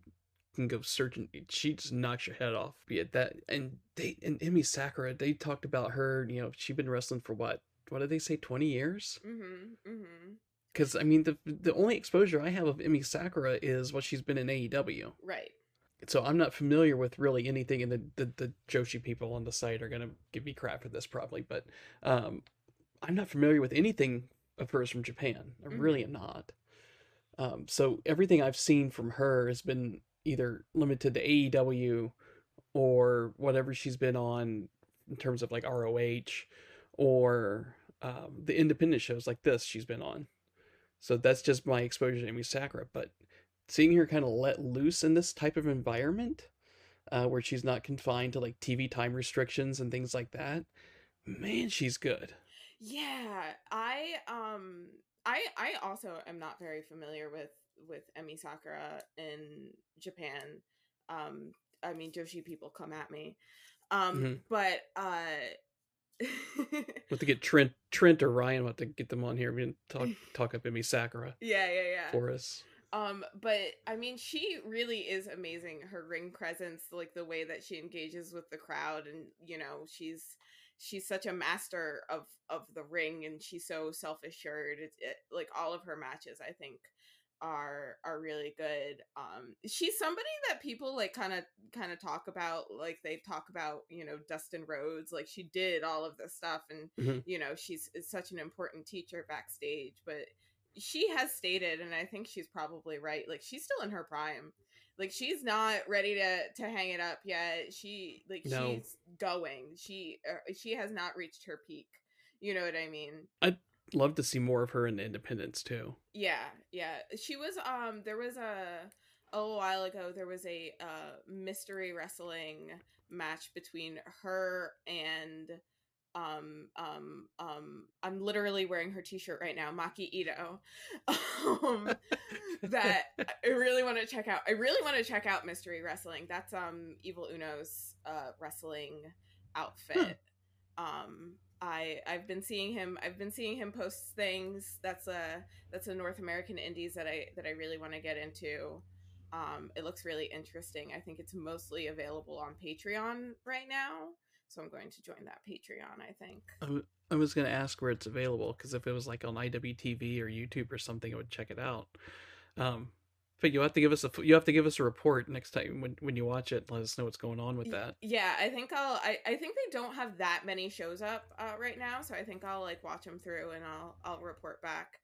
can go searching. She just knocks your head off. Be it that and they and Emi Sakura, they talked about her. You know, she'd been wrestling for what? What did they say? Twenty years? mm-hmm. Mm-hmm. Because I mean, the the only exposure I have of Emi Sakura is what she's been in AEW. Right. so I'm not familiar with really anything, and the, the the Joshi people on the site are gonna give me crap for this probably, but um, I'm not familiar with anything of hers from Japan. I really am not. Um, so everything I've seen from her has been either limited to AEW or whatever she's been on in terms of like ROH or um, the independent shows like this she's been on. So that's just my exposure to Emi Sakura. But seeing her kind of let loose in this type of environment, uh, where she's not confined to like TV time restrictions and things like that, man, she's good. Yeah, I um I I also am not very familiar with with Emi Sakura in Japan. Um I mean Joshi people come at me. Um Mhm. but uh (laughs) We'll to get Trent, Trent or Ryan. We'll have to get them on here and talk (laughs) talk up Emi Sakura yeah, yeah, yeah. for us. Um, but I mean, she really is amazing. Her ring presence, like the way that she engages with the crowd, and you know, she's she's such a master of of the ring, and she's so self assured. It's it, like all of her matches, I think, are are really good. Um, she's somebody that people like kind of kind of talk about, like they talk about, you know, Dustin Rhodes. Like she did all of this stuff, and Mhm. you know, she's is such an important teacher backstage, but she has stated and i think she's probably right like she's still in her prime like she's not ready to to hang it up yet she like No. she's going she uh, she has not reached her peak you know what i mean Love to see more of her in Independence too. yeah yeah. She was um there was a a little while ago there was a uh mystery wrestling match between her and um um um i'm literally wearing her t-shirt right now maki itoh. (laughs) Um that (laughs) i really want to check out i really want to check out mystery wrestling. That's um evil uno's uh wrestling outfit. Um i i've been seeing him i've been seeing him post things that's a that's a north american indies that i that i really want to get into Um, it looks really interesting. I think it's mostly available on Patreon right now, so I'm going to join that Patreon. I think. I was gonna ask where it's available because if it was like on IWTV or YouTube or something, I would check it out. Um, but you have to give us a you have to give us a report next time when, when you watch it. Let us know what's going on with that. Yeah, I think I'll. I, I think they don't have that many shows up uh, right now, so I think I'll like watch them through and I'll I'll report back.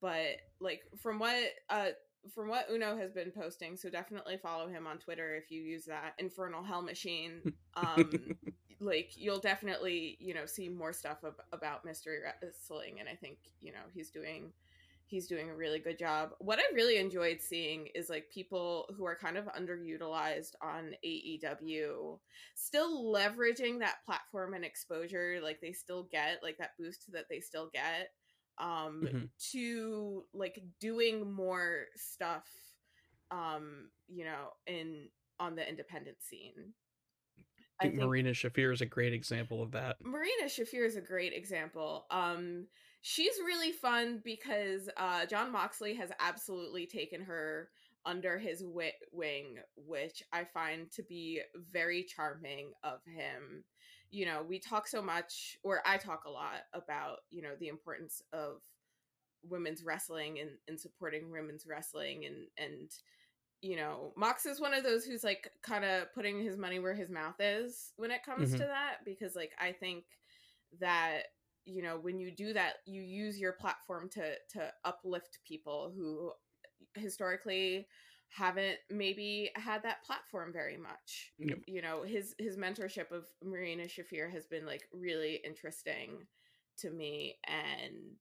But like from what uh from what Uno has been posting, so definitely follow him on Twitter if you use that Infernal Hell Machine. Um, (laughs) like you'll definitely you know see more stuff ab- about mystery wrestling, and I think you know he's doing he's doing a really good job. What I really enjoyed seeing is like people who are kind of underutilized on AEW still leveraging that platform and exposure like they still get, like that boost that they still get um mm-hmm. to like doing more stuff um you know in on the independent scene. I think, I think Marina Shafir is a great example of that. Marina Shafir is a great example. Um she's really fun because uh, Jon Moxley has absolutely taken her under his wi- wing, which I find to be very charming of him. You know, we talk so much, or I talk a lot about, you know, the importance of women's wrestling and, and supporting women's wrestling and and you know mox is one of those who's like kind of putting his money where his mouth is when it comes mm-hmm. to that because like i think that you know when you do that you use your platform to to uplift people who historically haven't maybe had that platform very much. Yep. you know his his mentorship of marina shafir has been like really interesting to me and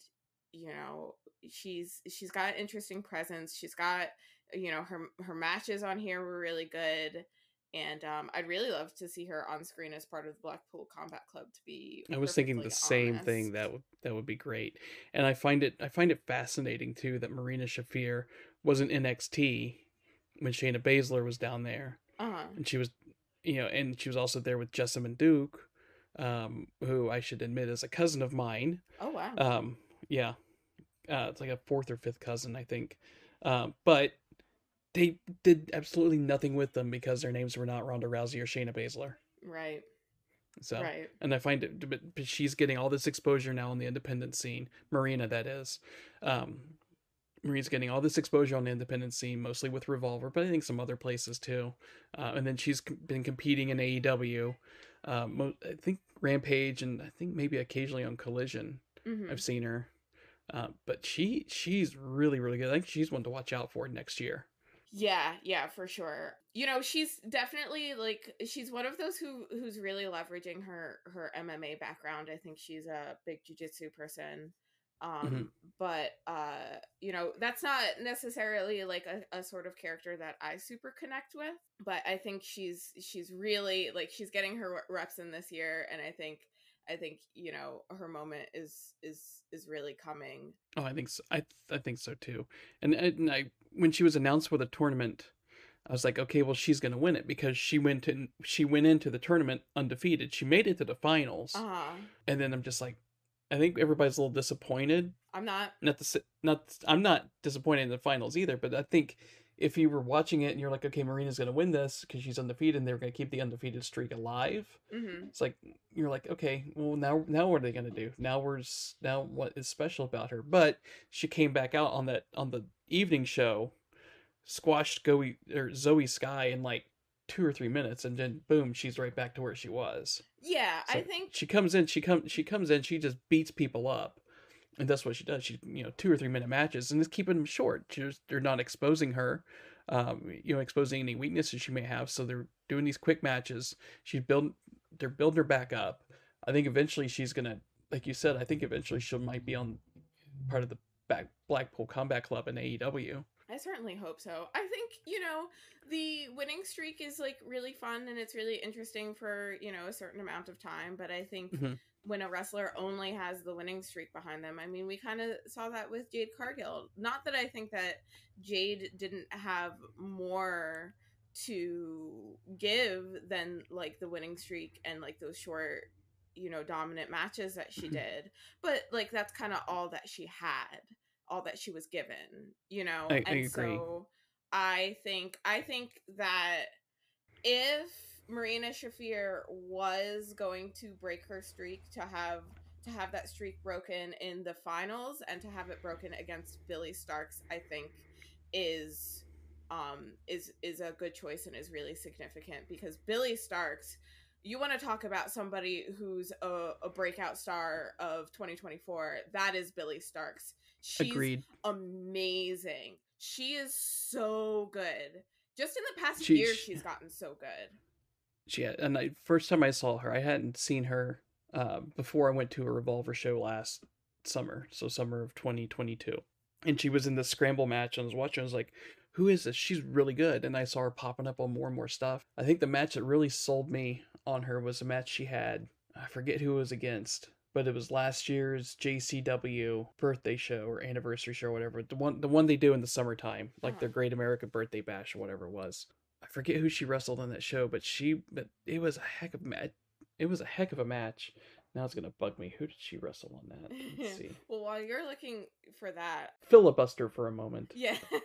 you know she's she's got interesting presence. She's got you know her her matches on here were really good and um, I'd really love to see her on screen as part of the Blackpool Combat Club. To be, I was thinking the honest. same thing. That would that would be great, and I find it I find it fascinating too that Marina Shafir was in NXT when Shayna Baszler was down there, uh-huh. and she was, you know, and she was also there with Jessamyn Duke, um, who I should admit is a cousin of mine. Oh wow. Um, yeah, uh, it's like a fourth or fifth cousin, I think. Um, but they did absolutely nothing with them because their names were not Ronda Rousey or Shayna Baszler. Right. So, right. and I find it, but, she's getting all this exposure now on the independent scene. Marina, that is. Um, Marina's getting all this exposure on the independent scene, mostly with Revolver, but I think some other places too. Uh, and then she's been competing in AEW. Um, I think Rampage, and I think maybe occasionally on Collision. Mm-hmm. I've seen her, uh, but she she's really really good. I think she's one to watch out for next year. Yeah, yeah, for sure. You know, she's definitely like she's one of those who who's really leveraging her her MMA background. I think she's a big jujitsu person. Um mm-hmm. but uh you know, that's not necessarily like a, a sort of character that I super connect with, but I think she's she's really like she's getting her reps in this year and I think I think you know her moment is is is really coming. Oh, I think so. I I think so too. And, and I when she was announced for the tournament, I was like, okay, well she's gonna win it because she went in she went into the tournament undefeated. She made it to the finals, uh-huh. and then I'm just like, I think everybody's a little disappointed. I'm not. Not the not. I'm not disappointed in the finals either, but I think if you were watching it and you're like, okay, Marina's going to win this because she's undefeated and they're going to keep the undefeated streak alive. Mm-hmm. It's like you're like, okay, well now now what are they going to do? Now we're now what is special about her? But she came back out on that on the evening show, squashed Zoe or Zoe Sky in like two or three minutes, and then boom, she's right back to where she was. Yeah, so I think she comes in. She comes. She comes in. She just beats people up and that's what she does. She you know two or three minute matches and it's keeping them short. Just they're not exposing her, um, you know, exposing any weaknesses she may have. So they're doing these quick matches. She's building, they're building her back up. I think eventually she's gonna, like you said, I think eventually she might be on part of the back Blackpool Combat Club in AEW. I certainly hope so. I think, you know, the winning streak is like really fun and it's really interesting for, you know, a certain amount of time. But I think mm-hmm when a wrestler only has the winning streak behind them. I mean, we kind of saw that with Jade Cargill. Not that I think that Jade didn't have more to give than like the winning streak and like those short, you know, dominant matches that she (clears throat) did. But like that's kind of all that she had, all that she was given, you know. I, and I agree. so I think I think that if Marina Shafir was going to break her streak to have to have that streak broken in the finals and to have it broken against Billie Starkz, I think is um is is a good choice and is really significant because Billie Starkz you want to talk about somebody who's a, a, breakout star of 2024 that is billie starkz. She's Agreed. amazing. She is so good. Just in the past she's, year she's gotten so good she had, and I, first time i saw her i hadn't seen her uh, before i went to a revolver show last summer so summer of 2022 and she was in the scramble match and i was watching i was like who is this she's really good and i saw her popping up on more and more stuff i think the match that really sold me on her was a match she had. I forget who it was against, but it was last year's JCW birthday show or anniversary show or whatever. The one the one they do in the summertime, like their uh-huh. Great American Birthday Bash or whatever it was. Forget who she wrestled on that show, but she but it was a heck of a match. It was a heck of a match. Now it's gonna bug me. Who did she wrestle on that? Let's (laughs) see. well, while you're looking for that, filibuster for a moment. Yeah. (laughs)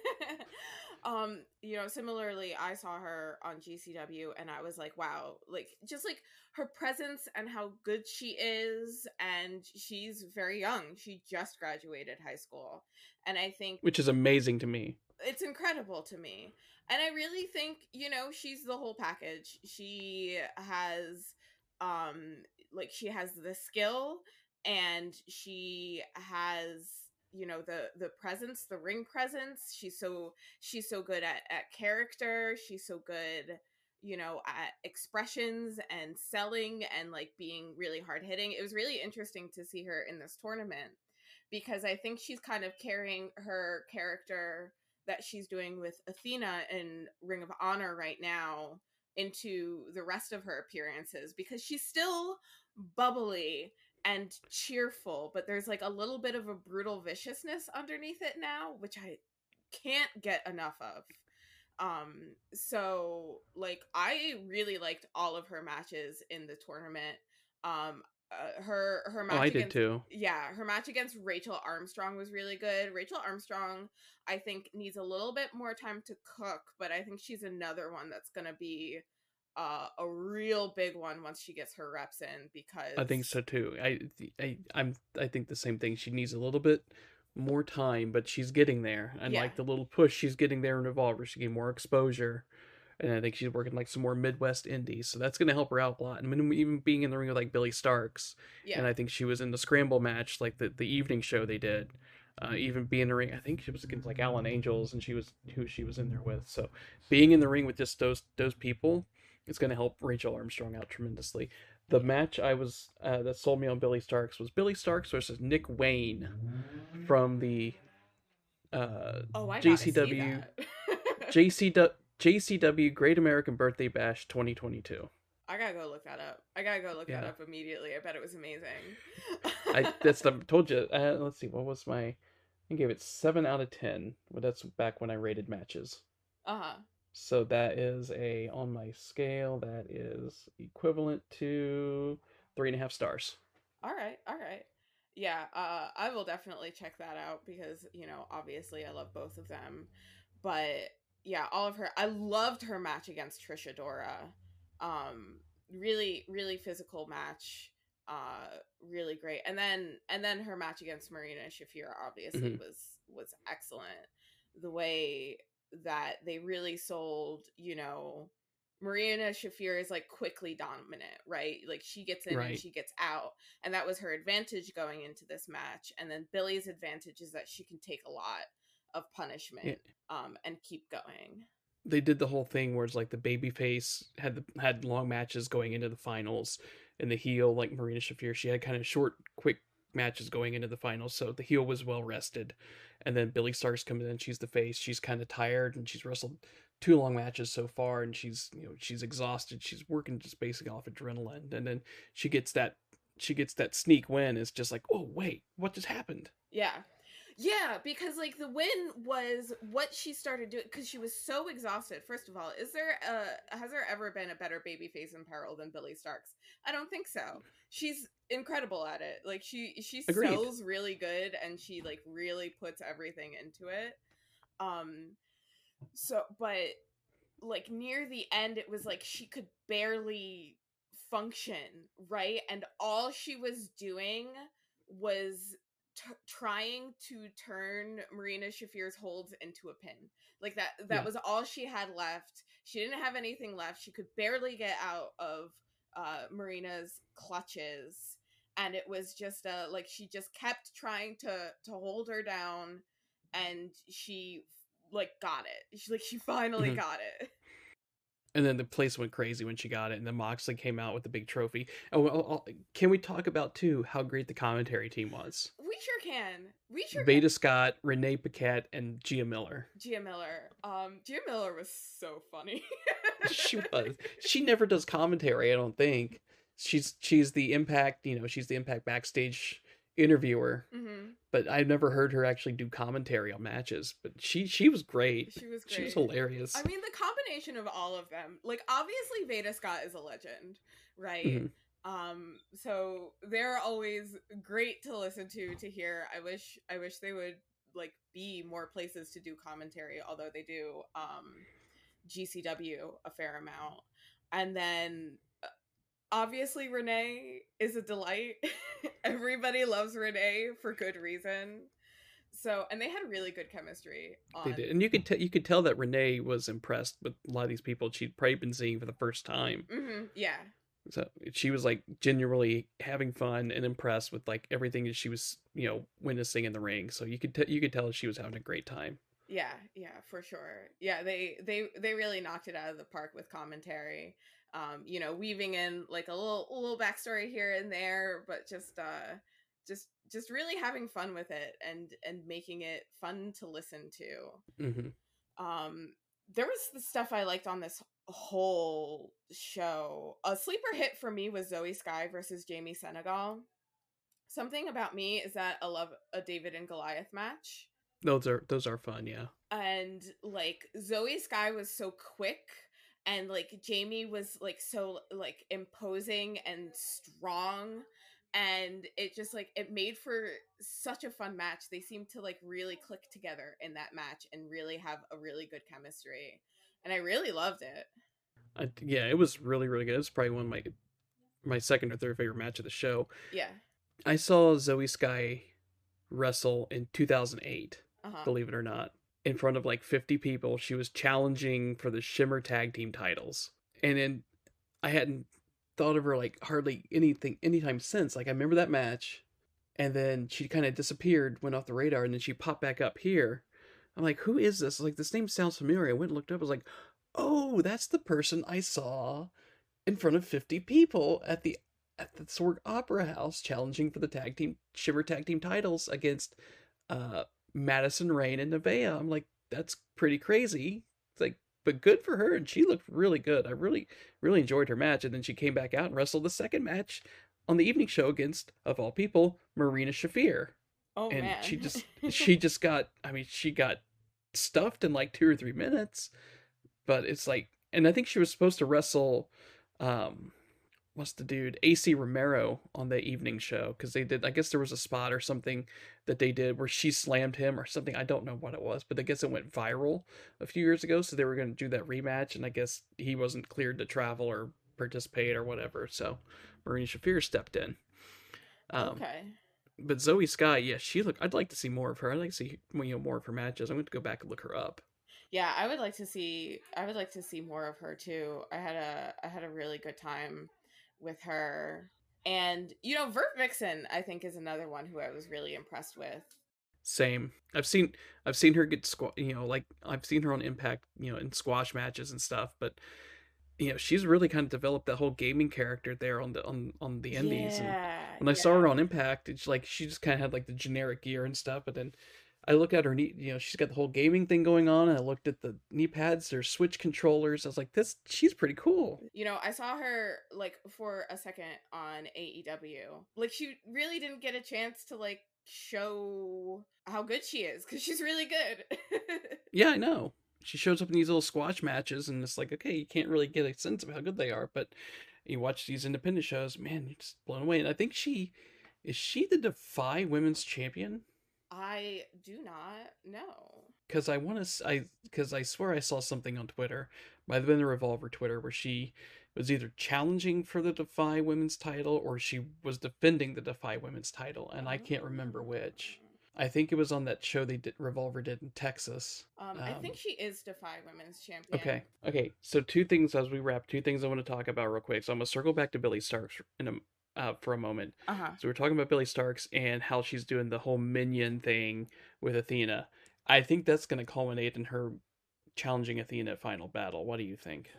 um you know similarly i saw her on gcw and i was like wow like just like her presence and how good she is and she's very young she just graduated high school and i think which is amazing to me it's incredible to me and i really think you know she's the whole package. She has um like she has the skill and she has you know the the presence the ring presence. She's so she's so good at at character. She's so good you know at expressions and selling and like being really hard hitting. It was really interesting to see her in this tournament because i think she's kind of carrying her character that she's doing with athena in ring of honor right now into the rest of her appearances because she's still bubbly and cheerful, but there's like a little bit of a brutal viciousness underneath it now, which I can't get enough of. Um, so like I really liked all of her matches in the tournament. Um, uh, her her match. Oh, I against, did too. Yeah, her match against Rachel Armstrong was really good. Rachel Armstrong, I think, needs a little bit more time to cook, but I think she's another one that's gonna be uh, a real big one once she gets her reps in because I think so too. I, I I'm I think the same thing. She needs a little bit more time, but she's getting there. And yeah. like the little push she's getting there in Revolver, she getting more exposure. And I think she's working like some more Midwest indies, so that's going to help her out a lot. I mean, even being in the ring with like Billie Starkz, yeah. and I think she was in the Scramble match, like the the evening show they did. Uh, even being in the ring, I think she was against like Alan Angels, and she was who she was in there with. So being in the ring with just those those people, it's going to help Rachel Armstrong out tremendously. The match I was uh, that sold me on Billie Starkz was Billie Starkz versus Nick Wayne from the uh, oh, JCW (laughs) JCW JCW Great American Birthday Bash 2022. I gotta go look that up. I gotta go look yeah. that up immediately. I bet it was amazing. I (laughs) that's I told you. Uh, let's see, what was my? I gave it seven out of ten. Well, that's back when I rated matches. Uh huh. So that is a, on my scale, that is equivalent to three and a half stars. All right. All right. Yeah. Uh, I will definitely check that out because, you know, obviously I love both of them. But yeah, all of her, I loved her match against Trish Adora. Um, really, really physical match uh really great and then and then her match against marina shafir obviously mm-hmm. was was excellent the way that they really sold, you know, Marina Shafir is like quickly dominant, right? Like she gets in right. and she gets out. And that was her advantage going into this match. And then Billie's advantage is that she can take a lot of punishment yeah. um, and keep going. They did the whole thing where it's like the baby face had the, had long matches going into the finals, and the heel, like Marina Shafir, she had kind of short, quick matches going into the finals, so the heel was well rested. And then billie Starkz comes in, she's the face, she's kind of tired, and she's wrestled two long matches so far, and she's you know she's exhausted, she's working just basically off adrenaline, and then she gets that she gets that sneak win. It's just like, oh wait, what just happened? Yeah, yeah, because like the win was what she started doing because she was so exhausted. First of all, is there a has there ever been a better babyface in peril than Billie Starkz? I don't think so. She's incredible at it. Like she she Agreed. sells really good and she like really puts everything into it. Um So, but like near the end, it was like she could barely function, right? And all she was doing was t- trying to turn Marina Shafir's holds into a pin. Like that that Yeah. was all she had left. She didn't have anything left. She could barely get out of uh Marina's clutches and it was just uh like she just kept trying to to hold her down and she like got it. She like she finally Mhm. got it. And then the place went crazy when she got it, and then Moxley came out with the big trophy. Oh, well, uh, can we talk about too how great the commentary team was? We sure can. We sure can. Veda Scott, Renee Paquette, and Gia Miller. Gia Miller. Um, Gia Miller was so funny. (laughs) she (laughs) was. She never does commentary. I don't think she's she's the Impact. You know, she's the Impact backstage interviewer. hmm But I've never heard her actually do commentary on matches. But she she was great. She was great. She was hilarious. I mean, the combination of all of them, like obviously Veda Scott is a legend, right? Mhm. Um, so they're always great to listen to to hear. I wish I wish they would like be more places to do commentary, although they do um GCW a fair amount. And then uh, obviously Renee is a delight. (laughs) Everybody loves Renee for good reason. So, and they had really good chemistry. On, They did, and you could tell you could tell that Renee was impressed with a lot of these people she'd probably been seeing for the first time. hmm yeah, So she was like genuinely having fun and impressed with like everything that she was, you know, witnessing in the ring. So you could t- you could tell she was having a great time. yeah, yeah, for sure. Yeah, they they they really knocked it out of the park with commentary. Um, you know, weaving in like a little a little backstory here and there, but just uh just just really having fun with it and and making it fun to listen to. hmm um there was the stuff i liked on this whole show. A sleeper hit for me was zoe sky versus jamie senegal. Something about me is that i love a david and goliath match. Those are those are fun. Yeah. and like zoe sky was so quick and like jamie was like so like imposing and strong. And it just like it made for such a fun match. They seemed to like really click together in that match and really have a really good chemistry and i really loved it I, yeah, it was really really good. It's probably one of my my second or third favorite match of the show. yeah I saw Zoe Sky wrestle in 2008. uh-huh Believe it or not, in front of like 50 people, she was challenging for the Shimmer Tag Team titles, and then I hadn't thought of her like hardly anything anytime since. Like I remember that match, and then she kind of disappeared, went off the radar, and then she popped back up here. I'm like, who is this? Like this name sounds familiar. I went and looked up. I was like, oh, that's the person I saw in front of 50 people at the at the Sword Opera House challenging for the tag team Shimmer Tag Team titles against uh Madison Rayne and Nevaeh. I'm like, that's pretty crazy. It's like, but good for her, and she looked really good. I really, really enjoyed her match, and then she came back out and wrestled the second match on the evening show against, of all people, Marina Shafir. oh and man she just (laughs) she just got I mean, she got stuffed in like two or three minutes. But it's like and I think she was supposed to wrestle um what's the dude AC Romero on the evening show because they did I guess there was a spot or something that they did where she slammed him or something I don't know what it was but I guess it went viral a few years ago so they were going to do that rematch and I guess he wasn't cleared to travel or participate or whatever so Marina Shafir stepped in um okay but Zoe Sky yeah she look I'd like to see more of her I'd like to see you know more of her matches I'm going to go back and look her up yeah i would like to see i would like to see more of her too i had a i had a really good time with her and you know vert vixen i think is another one who i was really impressed with Same. I've seen I've seen her get squa- you know, like I've seen her on Impact, you know, in squash matches and stuff, but you know, she's really kind of developed that whole gaming character there on the on on the indies. And yeah when I saw her on Impact, it's like she just kind of had like the generic gear and stuff, but then I look at her knee, you know, she's got the whole gaming thing going on, and I looked at the knee pads, their Switch controllers. I was like, this, she's pretty cool. you know i saw her like for a second on aew like she really didn't get a chance to like show how good she is because she's really good (laughs) Yeah, I know. She shows up in these little squash matches, and it's like, okay, you can't really get a sense of how good they are, but you watch these independent shows, man, you're just blown away. And I think she is she the Defy Women's Champion? I do not know. Because I want to, I because I swear I saw something on Twitter, might have been the Revolver Twitter, where she was either challenging for the Defy Women's title or she was defending the Defy Women's title, and I can't remember oh. which. I think it was on that show they did Revolver did in Texas. Um, I think Um, she is Defy Women's Champion. Okay. Okay. So two things as we wrap. Two things I want to talk about real quick. So I'm gonna circle back to Billie Starkz in a uh, for a moment. Uh huh. So we're talking about Billie Starkz and how she's doing the whole minion thing with Athena. I think that's gonna culminate in her challenging Athena at Final Battle. What do you think?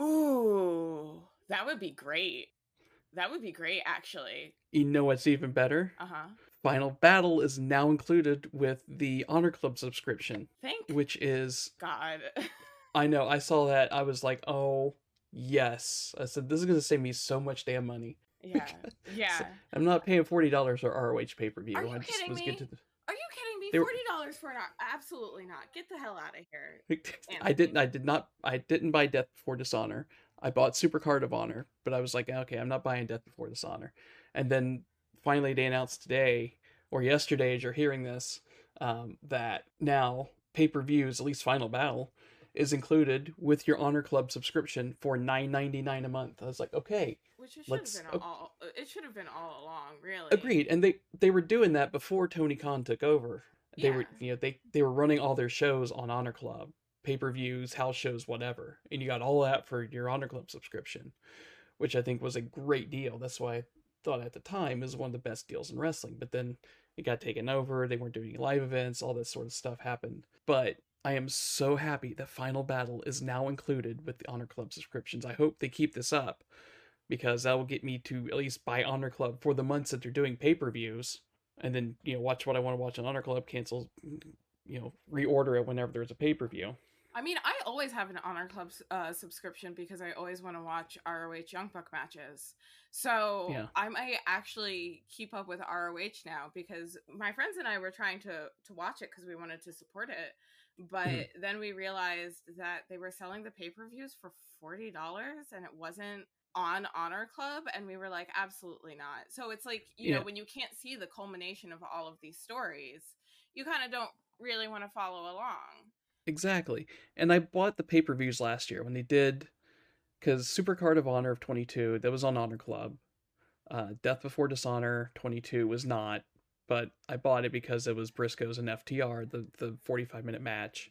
Ooh, that would be great. That would be great, actually. You know what's even better? Uh huh. Final Battle is now included with the Honor Club subscription, Thank which is God. I know I saw (laughs) that I was like, oh yes. I said this is gonna save me so much damn money. yeah. (laughs) Yeah. I'm not paying forty dollars for ROH pay per view. Are you I just kidding was me? to the. Are you kidding me? They Forty dollars for an? Absolutely not. Get the hell out of here. (laughs) I didn't. I did not. I didn't buy Death Before Dishonor. I bought Supercard of Honor, but I was like, okay, I'm not buying Death Before Dishonor. And then finally, they announced today or yesterday, as you're hearing this, um, that now pay per views, at least Final Battle, is included with your Honor Club subscription for nine ninety nine a month. I was like, okay, Which it should have been all. It should have been all along, really. agreed. And they they were doing that before Tony Khan took over. They were you know they they were running all their shows on Honor Club, pay per views, house shows, whatever, and you got all that for your Honor Club subscription, which I think was a great deal. That's why thought at the time was one of the best deals in wrestling. But then it got taken over. They weren't doing live events. All this sort of stuff happened. But I am so happy that Final Battle is now included with the Honor Club subscriptions. I hope they keep this up because that will get me to at least buy Honor Club for the months that they're doing pay per views, and then you know watch what I want to watch on Honor Club. Cancel, you know, reorder it whenever there's a pay per view. I mean, I always have an Honor Club uh, subscription because I always want to watch ROH Young Buck matches. So Yeah. I might actually keep up with ROH now because my friends and I were trying to to watch it because we wanted to support it, but Mhm. then we realized that they were selling the pay per views for forty dollars and it wasn't on Honor Club, and we were like, absolutely not. So it's like you Yeah. know when you can't see the culmination of all of these stories, you kind of don't really want to follow along. Exactly. And I bought the pay per views last year when they did, because Supercard of Honor of 22, that was on Honor Club. Uh, Death Before Dishonor 22 was not, but I bought it because it was Briscoes and FTR, the, the 45 minute match.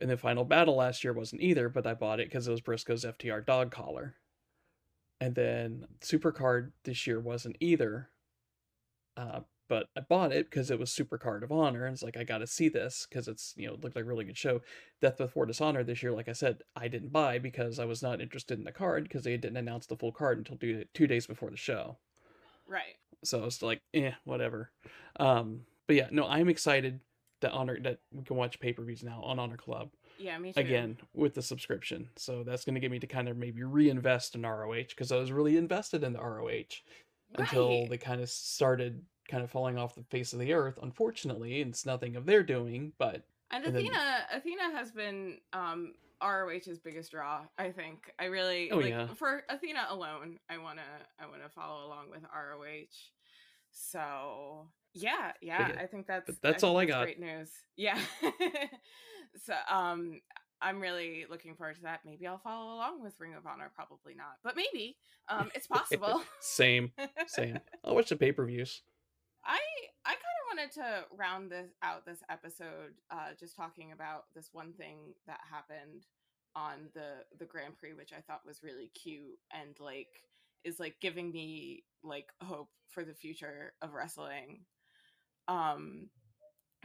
And the final battle last year wasn't either, but I bought it because it was Briscoes FTR dog collar. And then Supercard this year wasn't either. Uh, but I bought it because it was Super Card of Honor, and it's like I got to see this because it's you know it looked like a really good show. Death Before Dishonor this year, like I said, I didn't buy because I was not interested in the card because they didn't announce the full card until two, two days before the show. Right. So I was like, eh, whatever. Um, but yeah, no, I'm excited that Honor that we can watch pay per views now on Honor Club Yeah, me too. again with the subscription. So that's going to get me to kind of maybe reinvest in ROH because I was really invested in the ROH until they kind of started kind of falling off the face of the earth. Unfortunately, it's nothing of their doing, but And and then- Athena, Athena has been um ROH's biggest draw. I think. I really Oh, like yeah. for Athena alone. I wanna I wanna follow along with ROH. So yeah, yeah. I think that's but that's think all I got. Great news. Yeah. (laughs) so um. I'm really looking forward to that. Maybe I'll follow along with Ring of Honor. Probably not, but maybe. Um, it's (laughs) possible. same, (laughs) same. I'll watch the pay per views. I I kind of wanted to round this out this episode uh just talking about this one thing that happened on the the Grand Prix which I thought was really cute and like is like giving me like hope for the future of wrestling. Um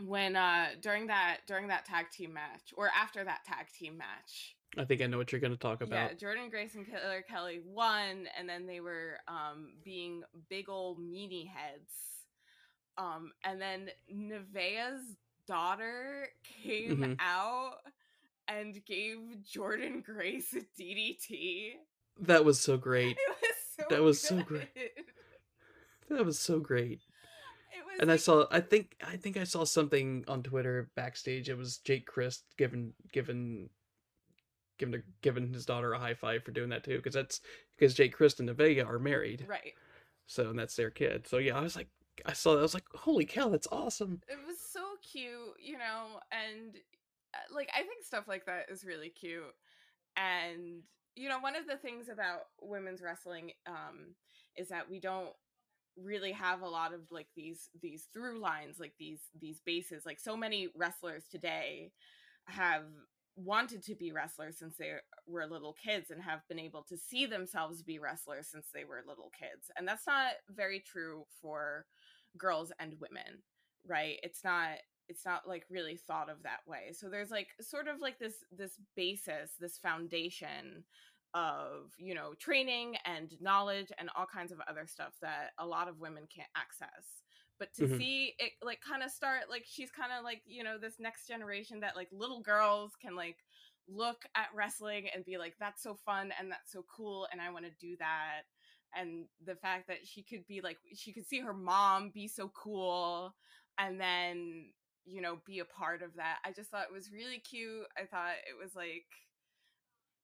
when uh during that during that tag team match or after that tag team match I think I know what you're going to talk about. yeah, Jordan Grace and Killer Kelly won, and then they were um being big old meaty heads. Um, and then Nevaeh's daughter came Mhm. out and gave Jordan Grace a DDT. That was so great. (laughs) Was so That was so great. That was so great. It was And I saw, I think, I think I saw something on Twitter backstage. It was Jake Crist giving, giving, giving, giving his daughter a high five for doing that too, because that's because Jake Crist and Nevaeh are married, right. so and that's their kid. So yeah, I was like, I saw that. I was like, holy cow, that's awesome. It was so cute, you know, and uh, like I think stuff like that is really cute. And you know, one of the things about women's wrestling um is that we don't really have a lot of like these these through lines like these these bases like so many wrestlers today have wanted to be wrestlers since they were little kids and have been able to see themselves be wrestlers since they were little kids. And that's not very true for girls and women right? It's not it's not like really thought of that way. So there's like sort of like this this basis this foundation of you know training and knowledge and all kinds of other stuff that a lot of women can't access but to mm-hmm. see it like kind of start like she's kind of like you know this next generation that like little girls can like look at wrestling and be like that's so fun and that's so cool and i want to do that and the fact that she could be like she could see her mom be so cool and then you know be a part of that i just thought it was really cute i thought it was like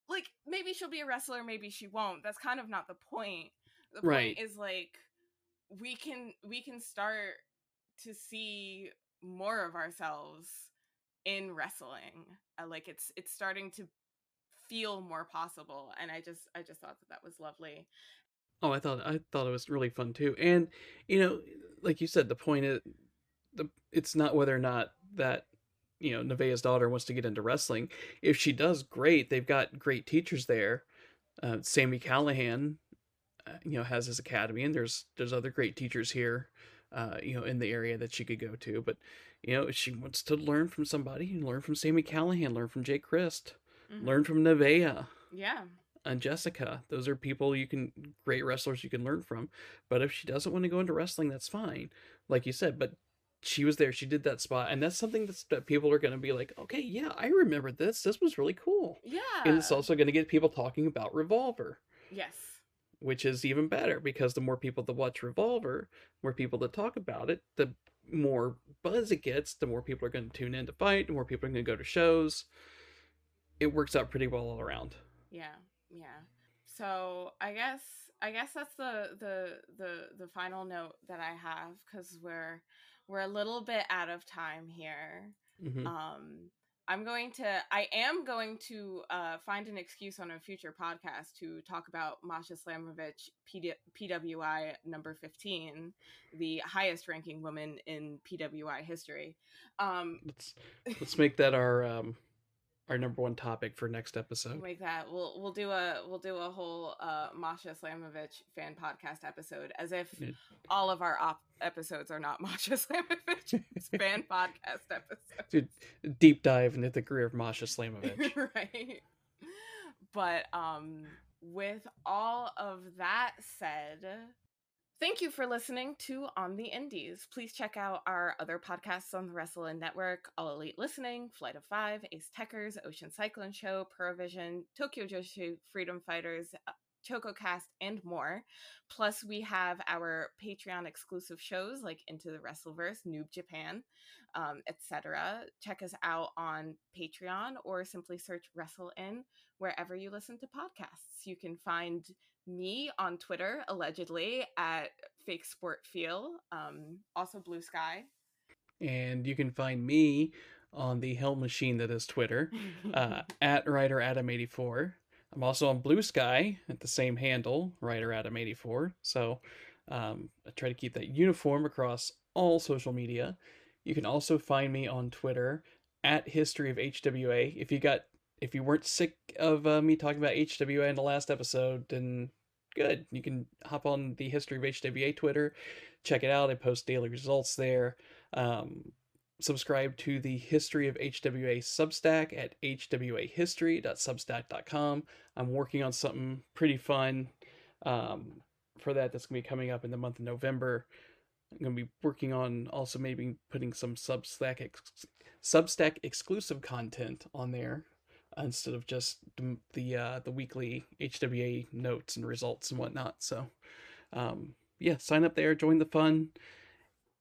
like maybe she'll be a wrestler, maybe she won't. That's kind of not the point. The right. point is like we can we can start to see more of ourselves in wrestling. Uh, like it's it's starting to feel more possible and I just I just thought that that was lovely. Oh, I thought I thought it was really fun too. And you know, like you said the point is the it's not whether or not that you know Nevaeh's daughter wants to get into wrestling. If she does, great. They've got great teachers there. Uh, Sami Callihan, uh, you know, has his academy, and there's there's other great teachers here, uh, you know, in the area that she could go to. But you know, if she wants to learn from somebody, learn from Sami Callihan learn from Jake Crist, mm-hmm. learn from Nevaeh. Yeah. And Jessica, those are people you can great wrestlers you can learn from. But if she doesn't want to go into wrestling, that's fine. Like you said, but she was there. She did that spot, and that's something that's, that people are going to be like, okay, yeah, I remember this. This was really cool. Yeah, and it's also going to get people talking about Revolver. Yes, which is even better because the more people that watch Revolver, more people that talk about it, the more buzz it gets. The more people are going to tune in to fight. The more people are going to go to shows. It works out pretty well all around. Yeah, yeah. So I guess I guess that's the the the the final note that I have because we're we're a little bit out of time here. Mm-hmm. Um, I'm going to, I am going to uh, find an excuse on a future podcast to talk about Masha Slamovich, PD- PWI number 15, the highest ranking woman in PWI history. Um, let's, let's make that our um, our number one topic for next episode. Make that we'll we'll do a we'll do a whole uh, Masha Slamovich fan podcast episode as if yeah. all of our op- episodes are not (laughs) Masha Slamovich (laughs) fan podcast episodes. Dude, deep dive into the career of Masha Slamovich. (laughs) right. But um with all of that said, Thank you for listening to On the Indies. Please check out our other podcasts on the WrestleInn Network All Elite Listening, Flight of Five, Ace Techers, Ocean Cyclone Show, Puravision, Tokyo Joshi Freedom Fighters, uh, ChocoCast, and more. Plus, we have our Patreon exclusive shows like Into the Wrestleverse, Noob Japan, um, etc. Check us out on Patreon or simply search WrestleInn wherever you listen to podcasts. You can find me on Twitter, allegedly, at Fake Sport Feel, um, also Blue Sky. And you can find me on the hell machine that is Twitter, uh, (laughs) at Writer Adam 84. I'm also on Blue Sky at the same handle, Writer Adam 84. So um, I try to keep that uniform across all social media. You can also find me on Twitter at History of HWA. If you got if you weren't sick of uh, me talking about HWA in the last episode, then good. You can hop on the History of HWA Twitter, check it out. I post daily results there. Um, subscribe to the History of HWA Substack at hwahistory.substack.com. I'm working on something pretty fun um, for that that's going to be coming up in the month of November. I'm going to be working on also maybe putting some Substack ex- Substack exclusive content on there instead of just the the, uh, the weekly HWA notes and results and whatnot. So, um, yeah, sign up there, join the fun,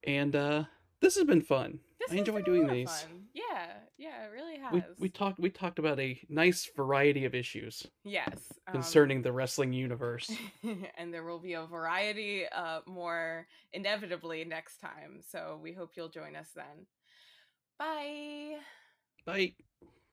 and uh, this has been fun. This I enjoy doing these. Fun. Yeah, Yeah, it really has. We we talked we talked about a nice variety of issues yes um, concerning the wrestling universe. (laughs) and there will be a variety uh, more inevitably next time. So we hope you'll join us then. Bye. Bye.